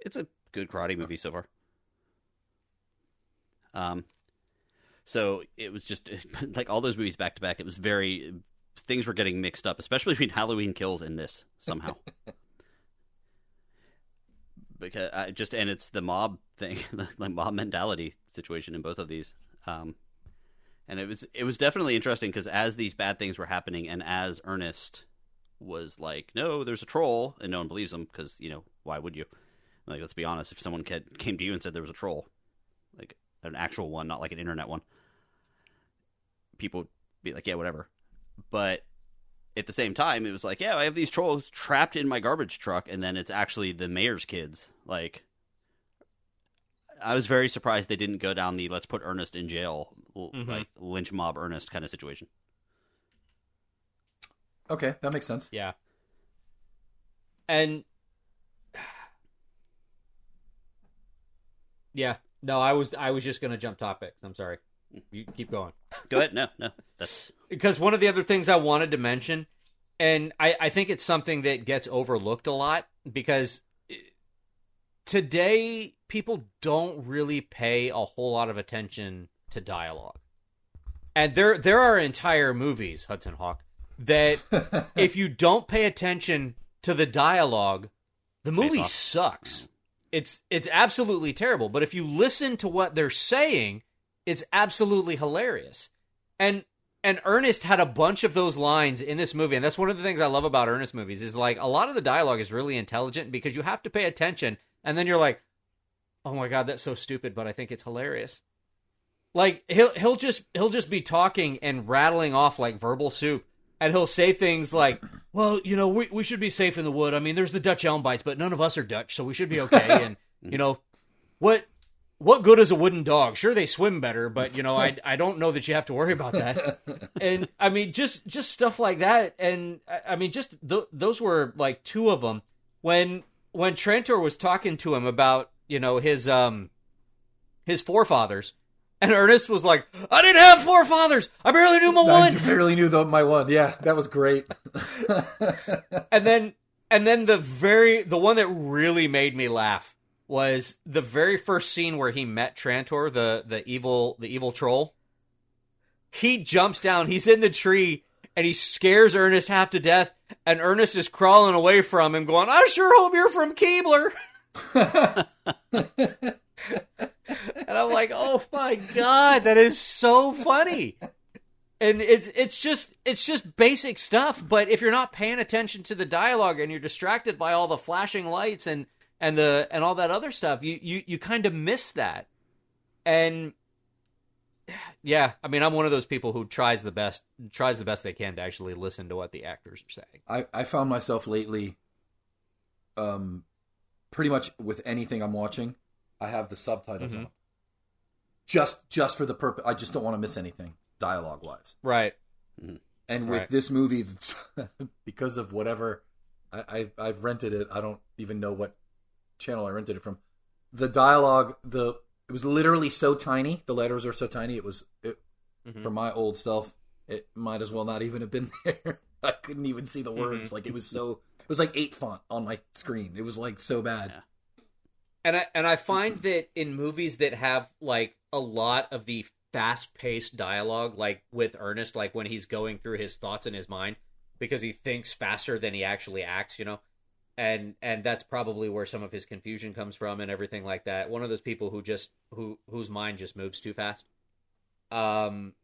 it's a good karate movie so far. Um, so it was just like all those movies back to back. It was very things were getting mixed up, especially between Halloween Kills and this somehow. because I just and it's the mob thing, the like mob mentality situation in both of these. Um, and it was it was definitely interesting because as these bad things were happening, and as Ernest was like, "No, there's a troll," and no one believes him because you know why would you? Like, let's be honest. If someone came to you and said there was a troll, an actual one, not like an internet one, people be like, "Yeah, whatever." But at the same time, it was like, "Yeah, I have these trolls trapped in my garbage truck," and then it's actually the mayor's kids. Like, I was very surprised they didn't go down the "let's put Ernest in jail," l- Mhm. like lynch mob Ernest kind of situation. Okay, that makes sense. Yeah. And yeah, no, I was I was just gonna jump topics. I'm sorry. You keep going. Go ahead. No, no, that's because one of the other things I wanted to mention, and I, I think it's something that gets overlooked a lot because eh, today people don't really pay a whole lot of attention to dialogue. And there there are entire movies, Hudson Hawk, that if you don't pay attention to the dialogue, the movie off. sucks. It's it's absolutely terrible. But if you listen to what they're saying, it's absolutely hilarious. And and Ernest had a bunch of those lines in this movie, and that's one of the things I love about Ernest movies is like a lot of the dialogue is really intelligent because you have to pay attention, and then you're like, oh my god, that's so stupid, but I think it's hilarious. Like he'll he'll just he'll just be talking and rattling off like verbal soup, and he'll say things like, "Well, you know, we we should be safe in the wood. I mean, there's the Dutch elm bites, but none of us are Dutch, so we should be okay." and you know, what what good is a wooden dog? Sure, they swim better, but you know, I I don't know that you have to worry about that. and I mean, just just stuff like that. And I- I mean, just th- those were like two of them. When when Trantor was talking to him about you know his um his forefathers, and Ernest was like, "I didn't have four fathers. I barely knew my one. I one." barely knew the, my one. Yeah, that was great. and then and then the very the one that really made me laugh was the very first scene where he met Trantor, the the evil the evil troll. He jumps down, he's in the tree, and he scares Ernest half to death, and Ernest is crawling away from him, going, I sure hope you're from Keebler. like, oh my god, that is so funny and it's it's just it's just basic stuff but if you're not paying attention to the dialogue and you're distracted by all the flashing lights and and the and all that other stuff you you you kind of miss that and yeah i mean i'm one of those people who tries the best tries the best they can to actually listen to what the actors are saying I, I found myself lately, um, pretty much with anything I'm watching, I have the subtitles Mhm. on. Just just for the purpose, I just don't want to miss anything dialogue wise. right And with Right. this movie, because of whatever, I, I I've rented it. I don't even know what channel I rented it from. The dialogue, the it was literally so tiny. The letters are so tiny. It was it, Mhm. for my old self. It might as well not even have been there. I couldn't even see the words. Mhm. Like it was so. It was like eight font on my screen. It was like so bad. Yeah. And i and i find that in movies that have like a lot of the fast-paced dialogue like with ernest like when he's going through his thoughts in his mind because he thinks faster than he actually acts you know? And and that's probably where some of his confusion comes from and everything like that. One of those people who just who whose mind just moves too fast. Um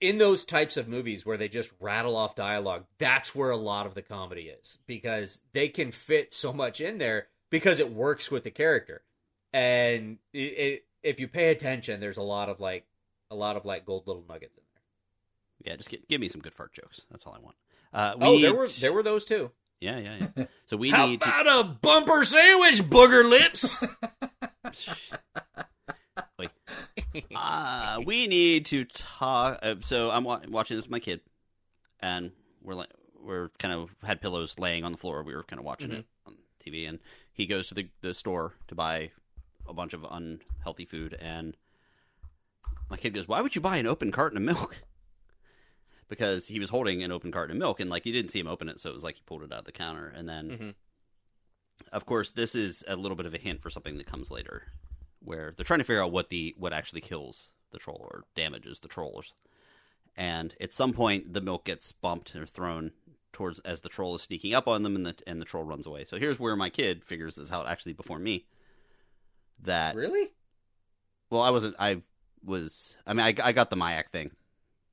in those types of movies where they just rattle off dialogue that's where a lot of the comedy is because they can fit so much in there because it works with the character and it, it, if you pay attention there's a lot of like a lot of like gold little nuggets in there Yeah, just give, give me some good fart jokes. That's all I want. Uh, we oh need, there were there were those too Yeah, yeah, yeah. So we how need. to- about a bumper sandwich booger lips Wait. Uh, we need to talk. Uh, so I'm wa- watching this with my kid, and we're like, we're kind of had pillows laying on the floor. We were kind of watching it on TV, and he goes to the the store to buy a bunch of unhealthy food, and my kid goes, "Why would you buy an open carton of milk?" Because he was holding an open carton of milk, and like you didn't see him open it, so it was like he pulled it out of the counter, and then Mhm. of course, this is a little bit of a hint for something that comes later, where they're trying to figure out what the what actually kills the troll or damages the trolls. And at some point, the milk gets bumped or thrown towards as the troll is sneaking up on them, and the and the troll runs away. So here's where my kid figures this out actually before me. That really well, I wasn't. I was. I mean, I, I got the Miak thing,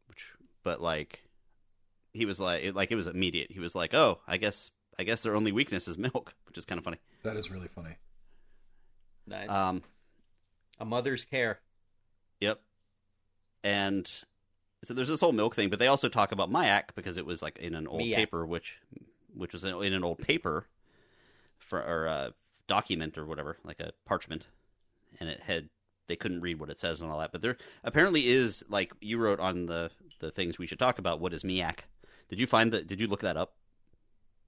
which, but like, he was like, it, like it was immediate. He was like, "Oh, I guess, I guess their only weakness is milk," which is kind of funny. That is really funny. nice Um, a mother's care Yep. And so there's this whole milk thing, but they also talk about Miak because it was like in an old Miak. paper, which which was in an old paper for or a document or whatever, like a parchment, and it had they couldn't read what it says and all that. But there apparently is like you wrote on the the things we should talk about. What is Miak? Did you find that? Did you look that up?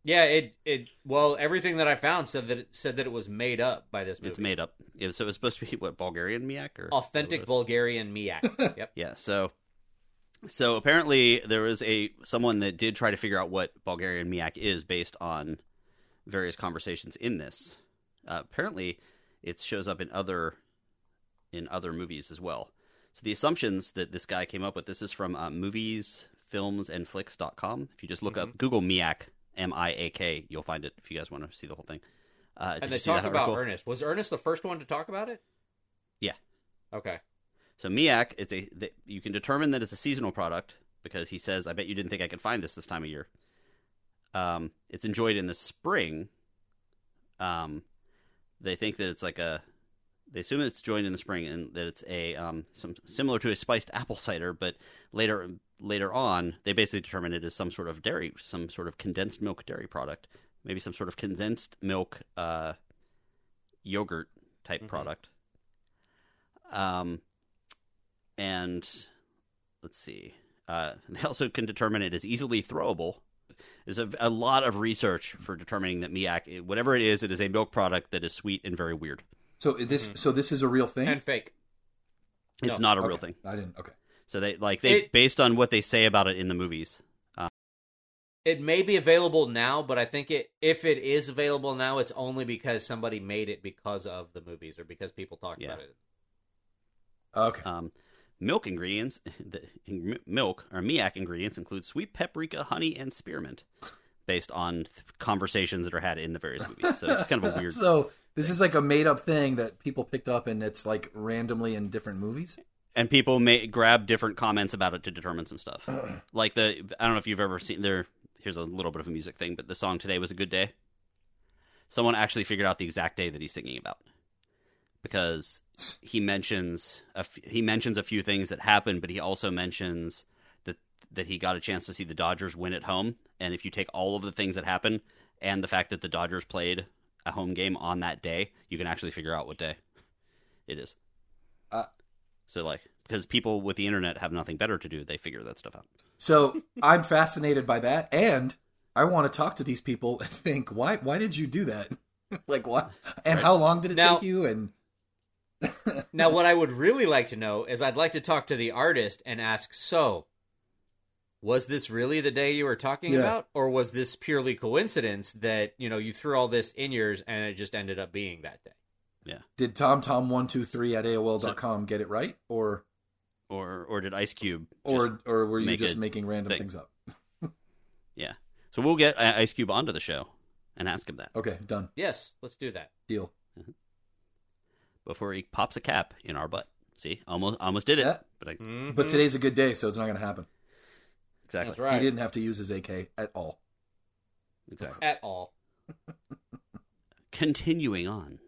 yeah it it well everything that i found said that it said that it was made up by this movie It's made up. Was, so it was supposed to be what Bulgarian Miak or authentic Bulgarian Miak. yep. Yeah, so so apparently there was a someone that did try to figure out what Bulgarian Miak is based on various conversations in this. Uh, apparently, it shows up in other in other movies as well. So the assumptions that this guy came up with this is from uh, moviesfilmsandflicks.com. If you just look up Google Miak M I A K, you'll find it if you guys want to see the whole thing. Uh, And they talk about? Ernest. Was Ernest the first one to talk about it? Yeah. Okay. So Miak, it's a the, you can determine that it's a seasonal product because he says, "I bet you didn't think I could find this this time of year." Um, it's enjoyed in the spring. Um, they think that it's like a they assume it's joined in the spring and that it's a um, some similar to a spiced apple cider, but later later on they basically determine it is some sort of dairy, some sort of condensed milk dairy product, maybe some sort of condensed milk uh, yogurt type product. Um, and let's see, uh, they also can determine it is easily throwable. There's a, a lot of research for determining that Miak, whatever it is, it is a milk product that is sweet and very weird. So this so this is a real thing. And fake. It's No. not a real thing. I didn't. Okay. So they like they It- based on what they say about it in the movies. It may be available now, but I think it if it is available now, it's only because somebody made it because of the movies or because people talked Yeah. about it. Okay. Um, milk ingredients, the in- milk or Miak ingredients include sweet paprika, honey, and spearmint, based on th- conversations that are had in the various movies. So it's kind of a weird. So this is like a made up thing that people picked up, and it's like randomly in different movies. and people may grab different comments about it to determine some stuff. like the I don't know if you've ever seen there. Here's a little bit of a music thing, but the song "Today Was a Good Day." Someone actually figured out the exact day that he's singing about because he mentions a f- he mentions a few things that happened, but he also mentions that that he got a chance to see the Dodgers win at home. And if you take all of the things that happened and the fact that the Dodgers played a home game on that day, you can actually figure out what day it is. Uh, So like because people with the internet have nothing better to do, they figure that stuff out. So I'm fascinated by that, and I want to talk to these people and think, why why did you do that? like what? And how long did it Now- take you? And Now, what I would really like to know is I'd like to talk to the artist and ask, so, was this really the day you were talking Yeah. about? Or was this purely coincidence that, you know, you threw all this in yours and it just ended up being that day? Yeah did TomTom123 at AOL.com get it right, or Or or did Ice Cube or or were you just making random thing. things up? yeah. So we'll get Ice Cube onto the show and ask him that Okay, done. Yes, let's do that. Deal. Before he pops a cap in our butt. See, almost almost did it, Yeah. but I, Mhm. But today's a good day, so it's not going to happen. exactly That's right. He didn't have to use his AK at all. exactly. At all. Continuing on.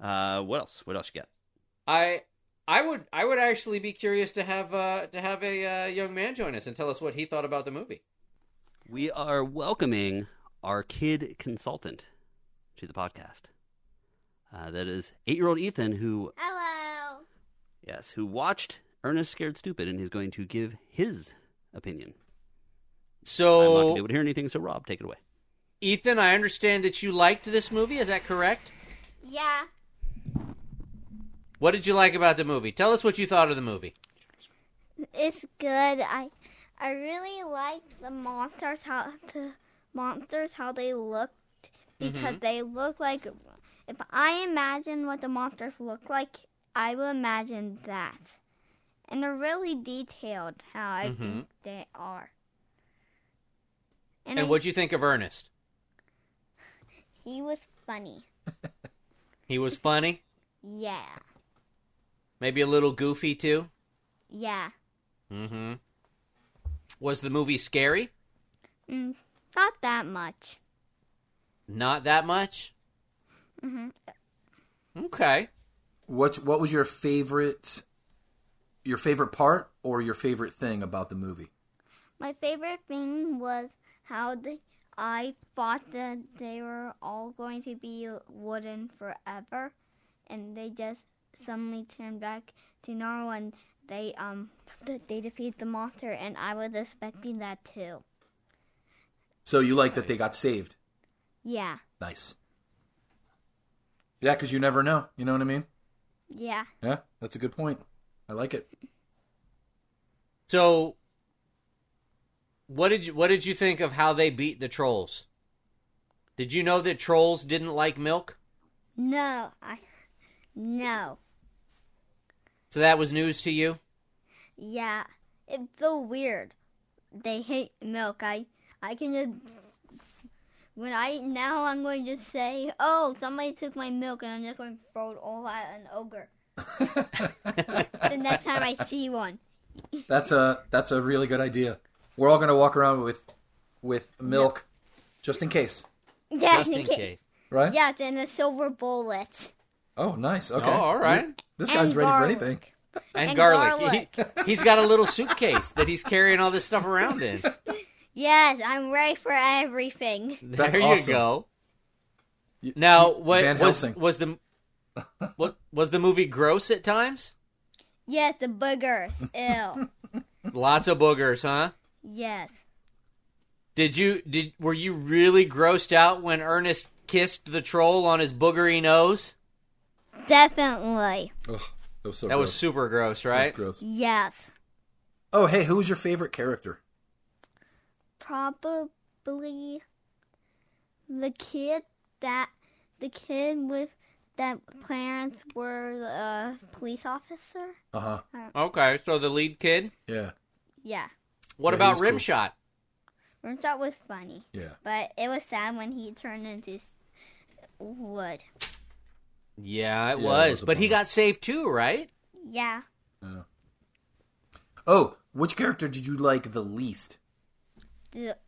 Uh, what else? What else you got? I I would I would actually be curious to have uh to have a uh, young man join us and tell us what he thought about the movie. We are welcoming our kid consultant to the podcast. Uh, that is eight-year-old Ethan, who Hello. yes, who watched Ernest Scared Stupid, and he's going to give his opinion. So. I'm not So, going to be able to hear anything. So, Rob, take it away. Ethan, I understand that you liked this movie. Is that correct? Yeah. What did you like about the movie? Tell us what you thought of the movie. It's good. I I really like the monsters how the monsters how they looked because they look like if I imagine what the monsters look like, I will imagine that. And they're really detailed how I Mhm. think they are. And I- what'd you think of Ernest? he was funny. He was funny, Yeah. maybe a little goofy too. Yeah. Mm-hmm. Was the movie scary? Mm, not that much. Not that much. Hmm Okay. What what was your favorite your favorite part or your favorite thing about the movie? My favorite thing was how they, I thought that they were all going to be wooden forever, and they just suddenly turned back to normal and they um they defeat the monster, and I was expecting that too. So you like that they got saved? Yeah, Nice. Yeah, because you never know. You know what I mean? yeah. Yeah, that's a good point. I like it. So, what did you what did you think of how they beat the trolls? Did you know that trolls didn't like milk? No, I no. So that was news to you. Yeah, it's so weird. They hate milk. I I can just when I now I'm going to say, oh, somebody took my milk, and I'm just going to throw it all at an ogre the next time I see one. That's a that's a really good idea. We're all gonna walk around with with milk, just in case, Yeah, Just in case. right? Yeah, it's in a silver bullet. Oh, nice. Okay. Oh, all right. This And guy's ready garlic. for anything. And, And garlic. He, he's got a little suitcase that he's carrying all this stuff around in. Yes, I'm ready for everything. That's there you go. You- Now, what Van was Helsing. was the what was the movie gross at times? Yes, the boogers. Ew. Lots of boogers, huh? yes. Did you did were you really grossed out when Ernest kissed the troll on his boogery nose? Definitely. Ugh, that was so That gross. was super gross, That was right? gross. Yes. Oh, hey, who was your favorite character? Probably the kid that the kid with that parents were a police officer. Uh huh. Okay, so the lead kid. Yeah. Yeah. What Yeah, about was cool. Rimshot? Rimshot was funny, Yeah. but it was sad when he turned into s- wood. Yeah, it Yeah, it was, was a but he bummer. got saved too, right? Yeah. Oh, which character did you like the least? The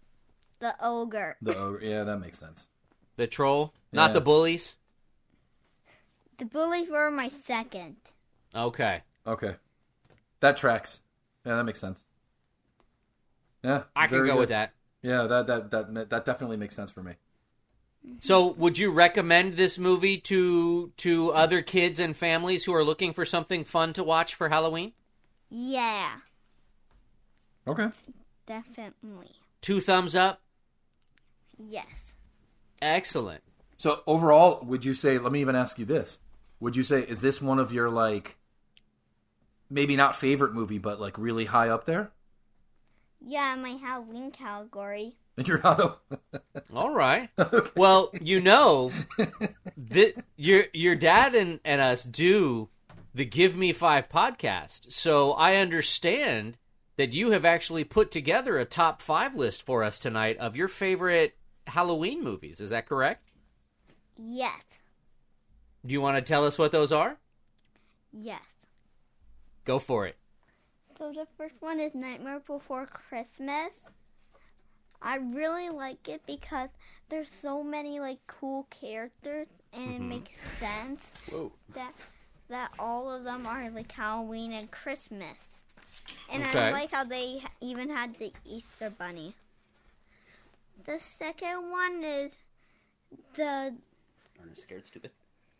the ogre. The oh, yeah, that makes sense. The troll, not Yeah. the bullies. The bullies were my second. Okay, Okay, that tracks. Yeah, that makes sense. Yeah, I can very go good. with that. Yeah, that that that that definitely makes sense for me. Mm-hmm. So, would you recommend this movie to to other kids and families who are looking for something fun to watch for Halloween? Yeah, Okay. definitely. Two thumbs up. Yes. Excellent. So overall, would you say? Let me even ask you this: Would you say is this one of your like, maybe not favorite movie, but like really high up there Yeah, my Halloween category. in your auto? All right. Well, you know that your your dad and, and us do the Give Me Five podcast, so I understand that you have actually put together a top five list for us tonight of your favorite Halloween movies. Is that correct? Yes. Do you want to tell us what those are? Yes. Go for it. So the first one is Nightmare Before Christmas. I really like it because there's so many like cool characters and it mm-hmm. makes sense Whoa. that that all of them are like Halloween and Christmas. And Okay. I like how they even had the Easter bunny. The second one is the Ernest scared stupid.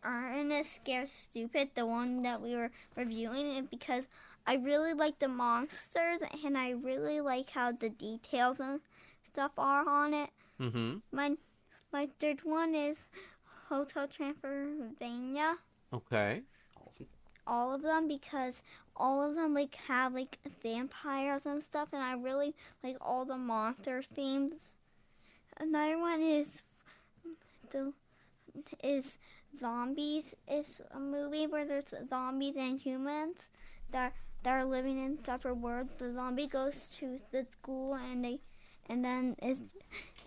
Ernest Scared Stupid, the one that we were reviewing, it because I really like the monsters and I really like how the details and stuff are on it. Mm-hmm. My my third one is Hotel Transylvania. Okay. All of them because all of them like have like vampires and stuff, and I really like all the monster themes. Another one is the is zombies. It's a movie where there's zombies and humans that that are living in separate worlds. The zombie goes to the school and they and then is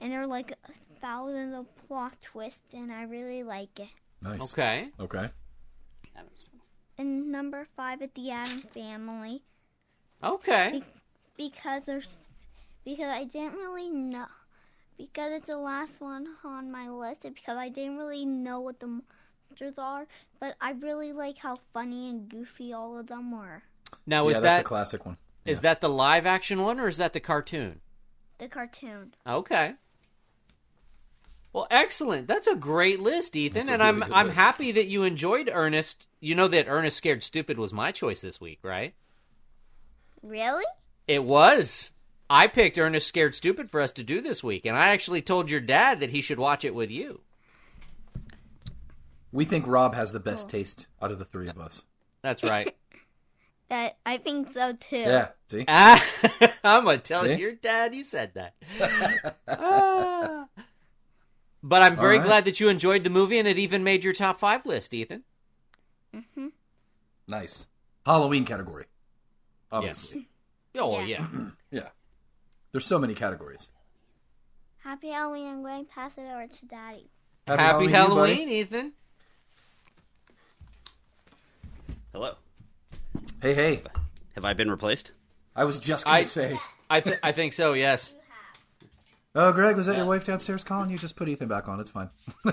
and there are like thousands of plot twists, and I really like it. Nice. Okay. Okay. Addams And number five is the Addams Family Okay. because there's because I didn't really know because it's the last one on my list and because I didn't really know what the monsters are, but I really like how funny and goofy all of them were. Now yeah, is that's that a classic one. is Yeah. that the live action one or is that the cartoon? The cartoon. Okay. Well, excellent. That's a great list, Ethan, and really I'm I'm list. happy that you enjoyed Ernest. You know that Ernest Scared Stupid was my choice this week, right? Really? It was. I picked Ernest Scared Stupid for us to do this week, and I actually told your dad that he should watch it with you. We think Rob has the best taste out of the three of us. That's right. That I think so too. Yeah. See. ah, I'm gonna tell See? your dad you said that. Ah. But I'm very All right. glad that you enjoyed the movie, and it even made your top five list, Ethan. Mm-hmm. Nice. Halloween category. Obviously. Oh Yeah. yeah. Yeah. There's so many categories. Happy Halloween! I'm going to pass it over to Daddy. Happy, Halloween, Halloween. Ethan. Hello. Hey, hey. Have I been replaced? I was just gonna I- say. I th- I think so. Yes. Oh, Greg, was that your wife downstairs calling you? Just put Ethan back on. It's fine.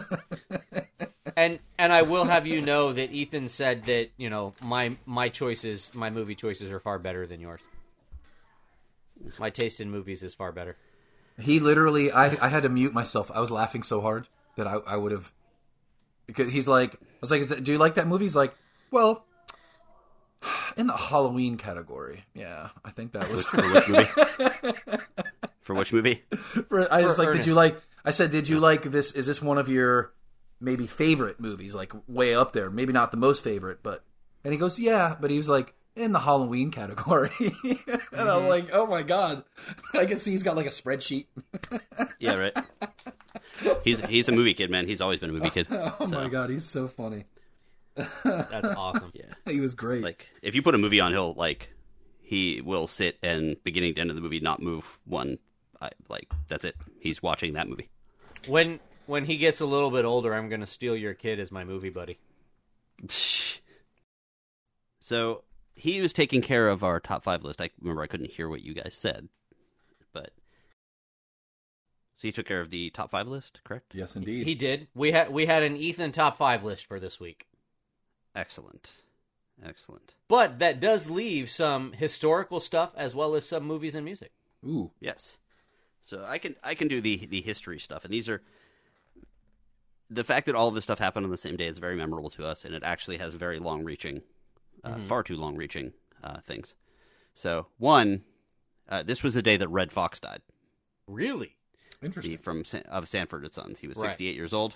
And and I will have you know that Ethan said that you know my my choices, my movie choices are far better than yours. My taste in movies is far better. He literally, I, I had to mute myself. I was laughing so hard that I, I would have. Because he's like, I was like, Is that, "Do you like that movie?" He's like, "Well, in the Halloween category, yeah, I think that was." For which movie? For which movie? For- I was For like, "Did you like?" I said, "Did you like this? Is this one of your maybe favorite movies? Like way up there? Maybe not the most favorite, but." And he goes, "Yeah," but he was like. In the Halloween category, and I'm mm-hmm. like, "Oh my god!" I can see he's got like a spreadsheet. Yeah, right. He's he's a movie kid, man. He's always been a movie kid. Oh my god, he's so funny. That's awesome. Yeah. He was great. Like if you put a movie on, he'll like he will sit and beginning to end of the movie not move one. I, like that's it. He's watching that movie. When when he gets a little bit older, I'm going to steal your kid as my movie buddy. So he was taking care of our top five list. I remember I couldn't hear what you guys said, but so he took care of the top five list, correct? yes, indeed. He did. We had we had an Ethan top five list for this week, Excellent, excellent. but that does leave some historical stuff as well as some movies and music. Ooh, Yes. So I can I can do the the history stuff, and these are the fact that all of this stuff happened on the same day is very memorable to us, and it actually has very long reaching, uh, far too long reaching uh, things. So one, uh, this was the day that Redd Foxx died. Really, He, interesting. from of Sanford and Sons. He was Right. 68 years old,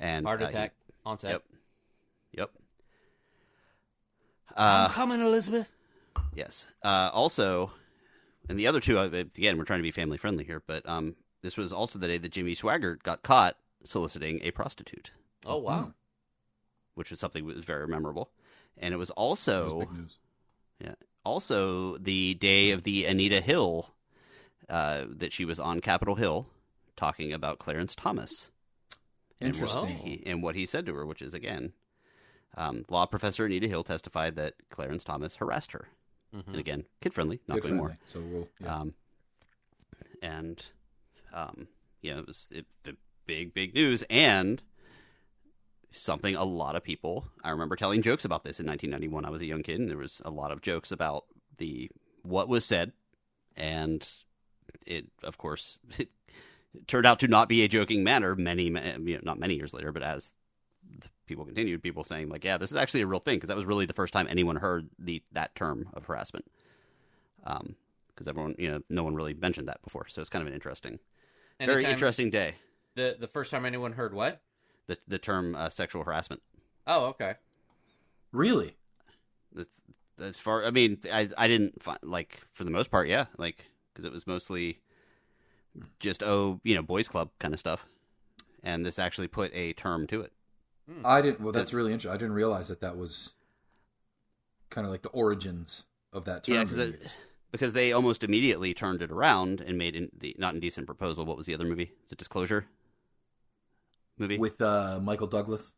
and heart uh, he- attack on set. Yep. Yep. I'm Uh, coming, Elizabeth. yes. Uh, also, and the other two, uh, again, we're trying to be family friendly here, but um, this was also the day that Jimmy Swaggart got caught soliciting a prostitute, Oh wow. which was something that was very memorable. And it was also was news. yeah, also the day of the Anita Hill uh, that she was on Capitol Hill talking about Clarence Thomas. and what Interesting. he, and what he said to her, which is again, um, law professor Anita Hill testified that Clarence Thomas harassed her, Mhm. and again, kid friendly, not Good doing more. So we'll. Yeah. Um, and um, yeah, it was it, the big big news and something a lot of people. I remember telling jokes about this in 1991. I was a young kid, and there was a lot of jokes about the what was said, and it of course it turned out to not be a joking matter. Many, ma- you know, not many years later, but as people continued, people saying like, "Yeah, this is actually a real thing," because that was really the first time anyone heard the that term of harassment. Um, because everyone, you know, no one really mentioned that before, so it's kind of an interesting, very interesting day. The the first time anyone heard what? The the term uh, sexual harassment. Oh, okay. really? As far, I mean, I I didn't find like for the most part, yeah, like because it was mostly just oh, you know, boys club kind of stuff, and this actually put a term to it. I didn't. Well, that's really interesting. I didn't realize that that was kind of like the origins of that term. Yeah, because because they almost immediately turned it around and made in the not indecent proposal. What was the other movie? Is it Disclosure? Movie with uh, Michael Douglas.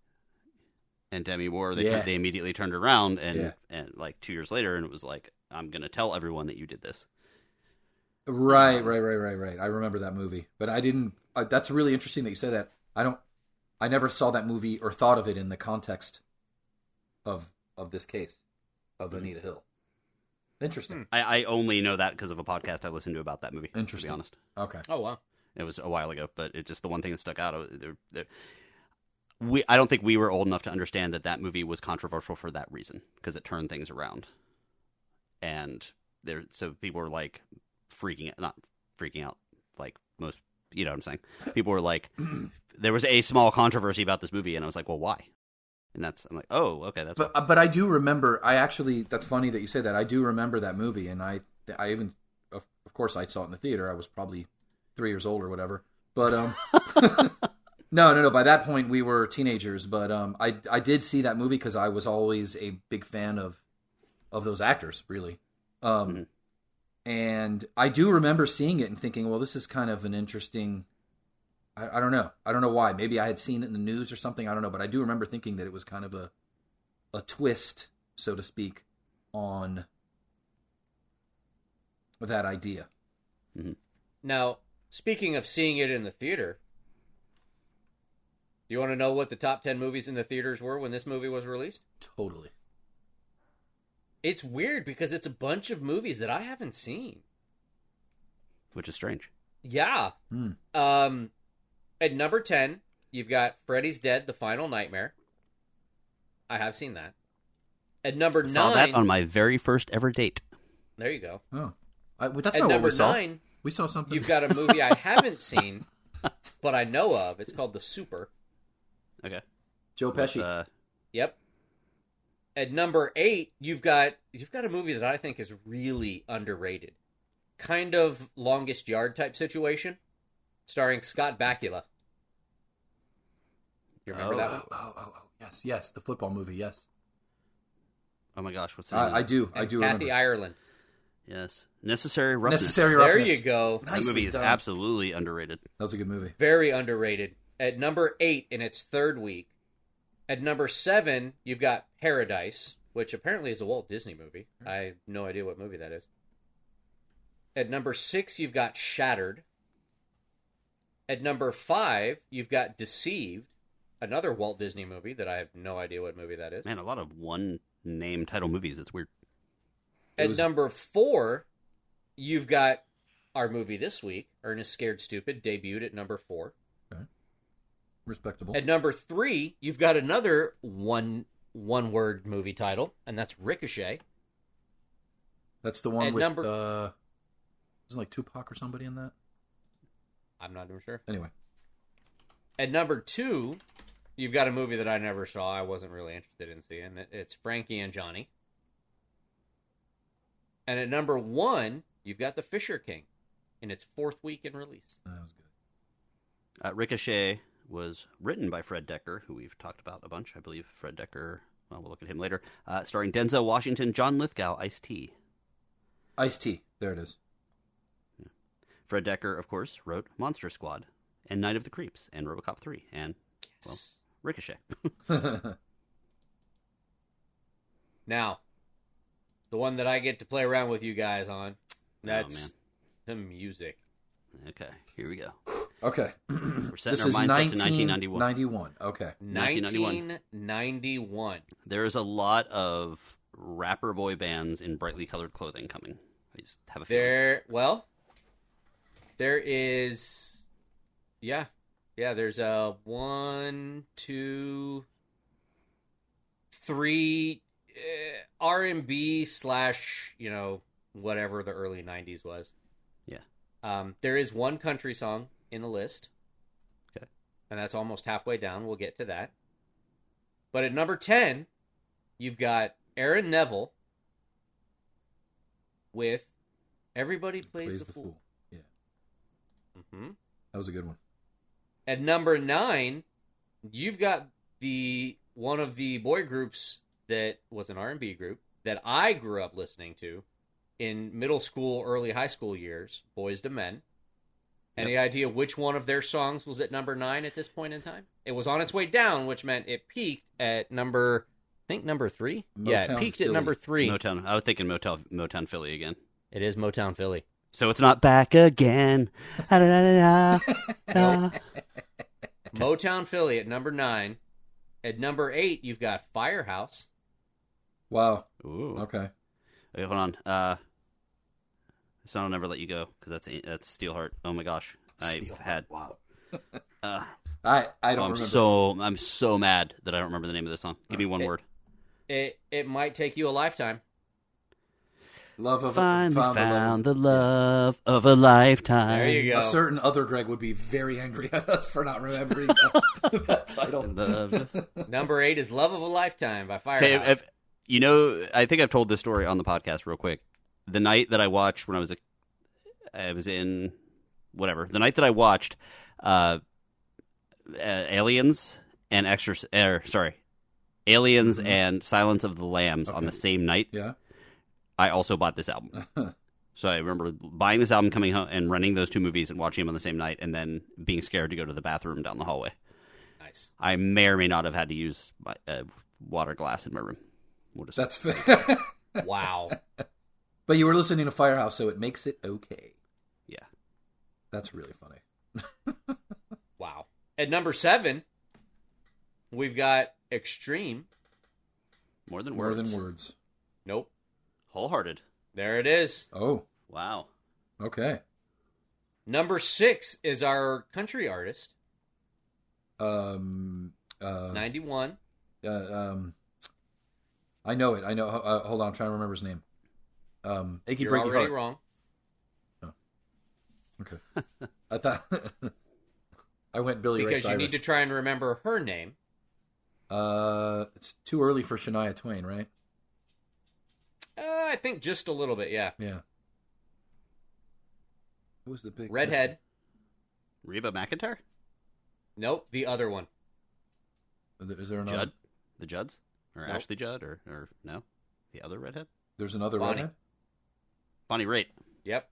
and Demi Moore. They Yeah. turned, they immediately turned around and Yeah. and like two years later, and it was like I'm gonna tell everyone that you did this. Right, Um, right, right, right, right. I remember that movie, but I didn't. Uh, that's really interesting that you said that. I don't. I never saw that movie or thought of it in the context of of this case of Anita Hill. Interesting. I, I only know that because of a podcast I listened to about that movie. Interesting. To be honest, Okay. Oh wow. it was a while ago, but it's just the one thing that stuck out. Uh, There, there, we I don't think we were old enough to understand that that movie was controversial for that reason because it turned things around, and there so people were like freaking out, not freaking out like most. You know what I'm saying? People were like, there was a small controversy about this movie, and I was like, well, why? And that's I'm like, oh, okay, that's But but I do remember. I actually. That's funny that you say that. I do remember that movie, and I I even of, of course I saw it in the theater. I was probably three years old or whatever. But um, no, no, no. By that point, we were teenagers. But um, I I did see that movie because I was always a big fan of of those actors, really. Um, Mhm. and I do remember seeing it and thinking, well, this is kind of an interesting. I, I don't know. I don't know why. Maybe I had seen it in the news or something. I don't know. But I do remember thinking that it was kind of a a twist, so to speak, on that idea. Now, speaking of seeing it in the theater, Do you want to know what the top 10 movies in the theaters were when this movie was released? Totally. It's weird because it's a bunch of movies that I haven't seen. which is strange. Yeah. Hmm. Um, at number 10, you've got Freddy's Dead, The Final Nightmare. I have seen that. At number I saw 9, that on my very first ever date. there you go. Oh, I, well, that's At not what number we saw. 9, We saw something. you've got a movie I haven't seen, but I know of. It's called The Super. Okay. Joe With, Pesci. uh, Yep. At number eight, you've got you've got a movie that I think is really underrated. Kind of longest yard type situation, starring Scott Bakula. You remember Oh. that one? oh, oh, oh, yes, yes, the football movie. Yes, oh my gosh, what's the name? I, I do. I do Kathy remember. Ireland. Yes, Necessary Roughness. Necessary There you go. That movie is done. absolutely underrated. That was a good movie. Very underrated. At number eight in its third week. At number seven, you've got Paradise, which apparently is a Walt Disney movie. I have no idea what movie that is. At number six, you've got Shattered. At number five, you've got Deceived, another Walt Disney movie that I have no idea what movie that is. Man, a lot of one name title movies. It's weird. It At was- number four, you've got our movie this week, Ernest Scared Stupid, debuted at number four. Respectable. At number three, you've got another one one word movie title, and that's Ricochet. That's the one at with number- uh, isn't like Tupac or somebody in that? I'm not even sure. Anyway, At number two, you've got a movie that I never saw. I wasn't really interested in seeing. It- It's Frankie and Johnny. And at number one, you've got The Fisher King in its fourth week in release. that was good. Uh, Ricochet was written by Fred Dekker, who we've talked about a bunch. I believe Fred Dekker. Well, we'll look at him later. Uh, starring Denzel Washington, John Lithgow, Ice T. Ice T. There it is. Fred Dekker, of course, wrote Monster Squad and Night of the Creeps and RoboCop 3 and well, Ricochet. Now, the one that I get to play around with you guys on, Oh, that's man. the music. okay, here we go. Okay. We're setting this our is minds up to 1991. 1991. Okay. 1991. 1991. There's a lot of rapper boy bands in brightly colored clothing coming. I just have a feeling. There, well, there is, yeah, yeah. There's a one, two, three uh, R and B slash, you know, whatever the early '90s was. Yeah. Um, there is one country song in the list. Okay. And that's almost halfway down. We'll get to that. But at number ten, you've got Aaron Neville with "Everybody Plays, the, Fool." Yeah. hmm That was a good one. At number nine, you've got the one of the boy groups that was an R and B group that I grew up listening to in middle school, early high school years, Boyz II Men. Any idea which one of their songs was at number nine at this point in time? It was on its way down, which meant it peaked at number, I think number three. yeah, it peaked Philly. at number three. Motown. I was thinking Motown, Motown Philly again. It is Motown Philly. So it's not back again. Da-da-da-da-da. Motown Philly at number nine. At number eight, you've got Firehouse. Wow. Ooh. Okay. Wait, hold on. Uh, so I'll never let you go because that's that's Steelheart. Oh my gosh, I've had. Wow. Uh, I I oh, don't I'm remember. so I'm so mad that I don't remember the name of this song. Give me one It- word. It it might take you a lifetime. Love of Finally found, found, the the love of a lifetime. There you go. A certain other Greg would be very angry at us for not remembering that, that title. Love. Number eight is "Love of a Lifetime" by Okay, Firehouse. if, if- you know, I think I've told this story on the podcast real quick. The night that I watched when I was a, I was in whatever. The night that I watched uh, uh Aliens and Extra, er, sorry, Aliens Mhm. and Silence of the Lambs on the same night. Yeah. I also bought this album. so I remember buying this album, coming home, and renting those two movies and watching them on the same night, and then being scared to go to the bathroom down the hallway. nice. I may or may not have had to use my uh, water glass in my room. We'll just That's fair. Wow. but you were listening to Firehouse, so it makes it okay. Yeah. That's really funny. wow. At number seven, we've got Extreme. More than words. More than words. Nope. Hole Hearted. There it is. Oh, Wow. okay. Number six is our country artist, Um, uh, 91. uh, um, I know it. I know. Uh, hold on, I'm trying to remember his name. Um, Achy You're Breaky already Heart. wrong. Okay. I thought I went Billy Ray Because you need to try and remember her name. Uh, it's too early for Shania Twain, right? Uh, I think just a little bit, yeah. Yeah. Who was the big Redhead. Reba McEntire? Nope, the other one. Is there another? Judd? The Judds? Or Nope. Ashley Judd? Or, or no? The other redhead? There's another Bonnie. redhead. Bonnie Raitt. Yep.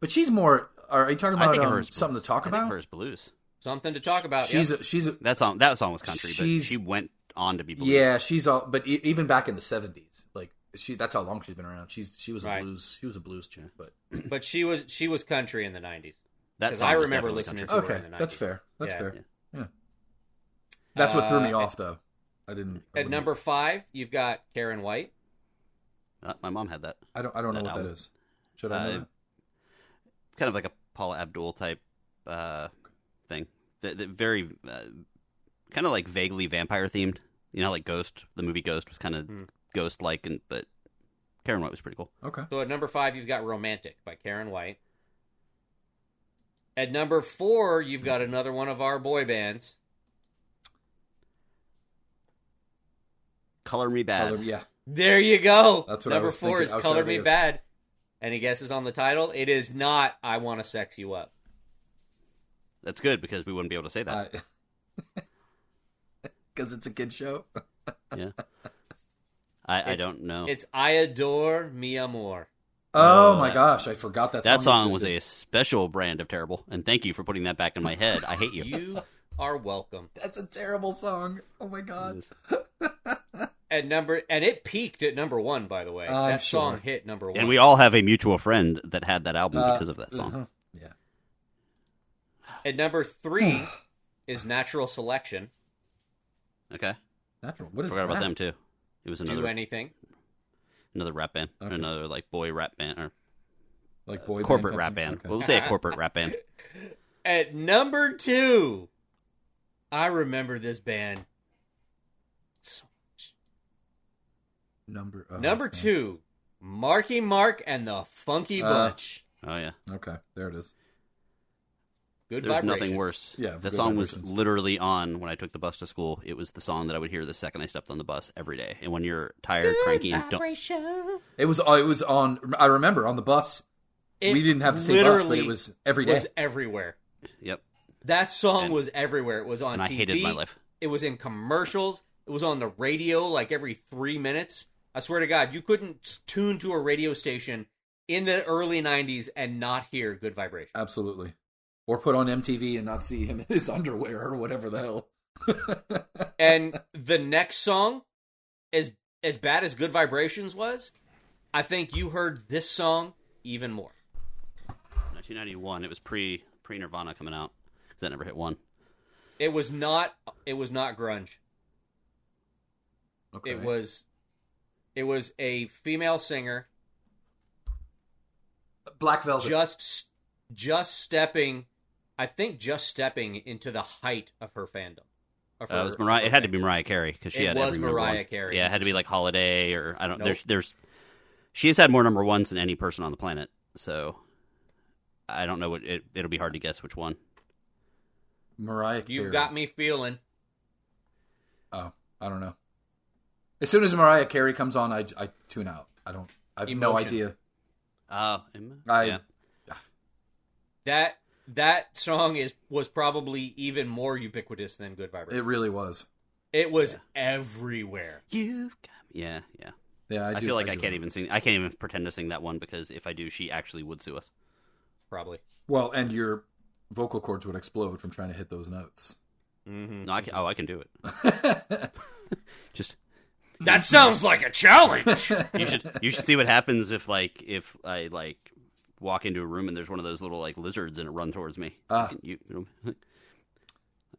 But she's more. Are you talking about um, her as something to talk I think about? of her as blues. Something to talk about. she's yep. a, she's a, That song, that song was country, but She's- she went on to be blues. yeah she's all. But e- even back in the '70s, like she that's how long she's been around. She's she was a Right. blues she was a blues chick. But but she was she was country in the 90s. That's I remember listening country. to her okay, in the that's fair. That's Yeah. fair. Yeah. Yeah. That's what threw me Uh, off, though. I didn't. I At number five, you've got Karyn White. Uh, my mom had that. I don't. I don't know what that album. is. Should I know Uh, that? Kind of like a Paula Abdul type uh, thing. The, the very, uh, kind of like vaguely vampire themed. You know, like Ghost. The movie Ghost was kind of Hmm. ghost like, and but Karyn White was pretty cool. Okay. So at number five, you've got Romantic by Karyn White. At number four, you've got another one of our boy bands. Color Me Badd. Color- yeah. There you go. That's what I number was four thinking. is Color Me Badd. Any guesses on the title? It is not I Want to Sex You Up. That's good because we wouldn't be able to say that. Because it's a kid show. yeah. I, I don't know. It's I Adore Mi Amor. Oh Uh, my gosh, I forgot that. that song song was a special brand of terrible, and thank you for putting that back in my head. I hate you. You are welcome. That's a terrible song. Oh my god. was- At number and it peaked at number one, by the way. I'm that song sure. hit number one. and we all have a mutual friend that had that album Uh, because of that song. uh-huh. Yeah. At number three is Natural Selection. Okay, Natural. What is forgot about them too. It was another Do anything. another rap band, Okay. another like boy rap band, or Like boy band corporate company? rap band. Okay. We'll say a corporate rap band. At number two, I remember this band. So much. Number oh, number okay. two, Marky Mark and the Funky Uh, Bunch. Oh yeah, Okay, there it is. Good there's vibrations. nothing worse. Yeah, that good song was literally on when I took the bus to school. It was the song that I would hear the second I stepped on the bus every day. And when you're tired, cranky, and don't, It was. Uh, it was on. I remember on the bus. It we didn't have the same bus, but it was every day. was everywhere. yep, That song And- was everywhere. It was on and I TV. hated my life. It was in commercials. It was on the radio like every three minutes. I swear to God, you couldn't tune to a radio station in the early '90s and not hear "Good Vibration." Absolutely. Or put on MTV and not see him in his underwear or whatever the hell. and the next song, as as bad as "Good Vibrations" was, I think you heard this song even more. 1991. It was pre pre Nirvana coming out. 'cause That never hit one. It was not. It was not grunge. okay. It was. It was a female singer Black Velvet. just just stepping I think just stepping into the height of her fandom. Of Uh, it was Mariah. It had to be. Mariah Carey because she It had was every Mariah one. Carey. Yeah, it had to be like Holiday or I don't. Nope. There's there's. She has had more number ones than any person on the planet. So I don't know what it. It'll be hard to guess which one. Mariah Carey. You've got me feeling. Oh, I don't know. As soon as Mariah Carey comes on, I, I tune out. I don't. I have no idea. Uh, I- yeah. That that song is was probably even more ubiquitous than Good Vibration. It really was. It, was everywhere. You've got me. Yeah, yeah. Yeah, I, I, do, feel like I, do can't know. even sing. I can't even pretend to sing that one because if I do, she actually would sue us. Probably. Well, and your vocal cords would explode from trying to hit those notes. Mm-hmm. No, I can, oh, I can do it. Just That sounds like a challenge. you should you should see what happens if like if I like walk into a room and there's one of those little like lizards and it run towards me. Ah. You, you know,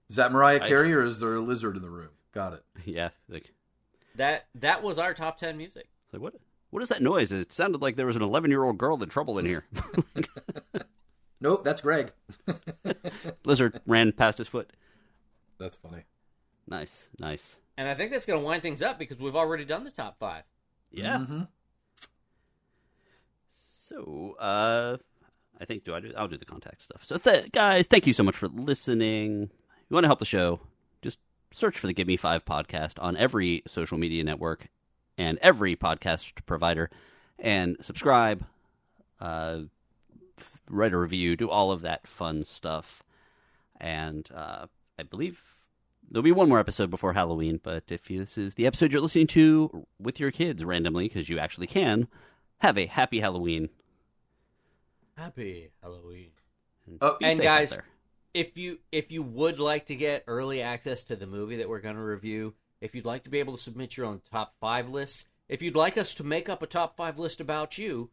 Is that Mariah I- Carey or is there a lizard in the room? Got it. Yeah, like, That that was our top ten music. it's like what? What is that noise? It sounded like there was an 11 year old girl in trouble in here. Nope, that's Greg. Lizard ran past his foot. That's funny. Nice, nice. And I think that's going to wind things up because we've already done the top five. Yeah. hmm So, uh, I think do I do? I'll do the contact stuff. So, th- guys, thank you so much for listening. If you want to help the show? Just search for the Give Me Five podcast on every social media network and every podcast provider, and subscribe. Uh, write a review. Do all of that fun stuff. And uh, I believe there'll be one more episode before Halloween. But if you, this is the episode you're listening to with your kids randomly, because you actually can, have a happy Halloween. Happy Halloween. Oh, And guys, there. if you if you would like to get early access to the movie that we're going to review, if you'd like to be able to submit your own top five lists, if you'd like us to make up a top five list about you,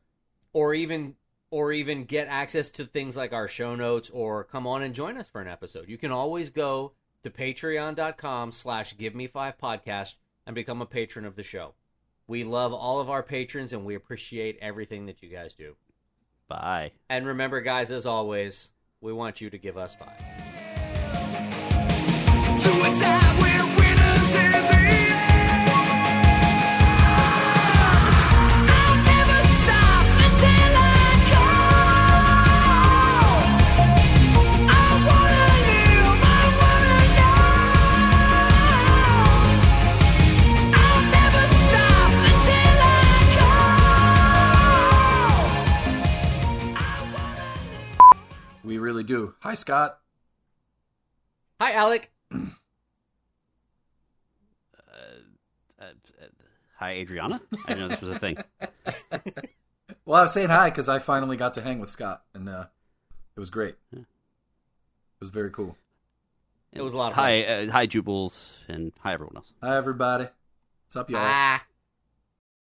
or even or even get access to things like our show notes, or come on and join us for an episode, you can always go to patreon.com slash give me five podcast and become a patron of the show. We love all of our patrons and we appreciate everything that you guys do. Bye. And remember, guys, as always, we want you to give us five. Really do. Hi, Scott. Hi, Alec. Uh, uh, hi, Adriana. I didn't know this was a thing. Well, I was saying hi because I finally got to hang with Scott, and uh, it was great. It was very cool. It was a lot of fun. Hi, uh, hi, Jubals, and hi, everyone else. Hi, everybody. What's up, y'all? Ah.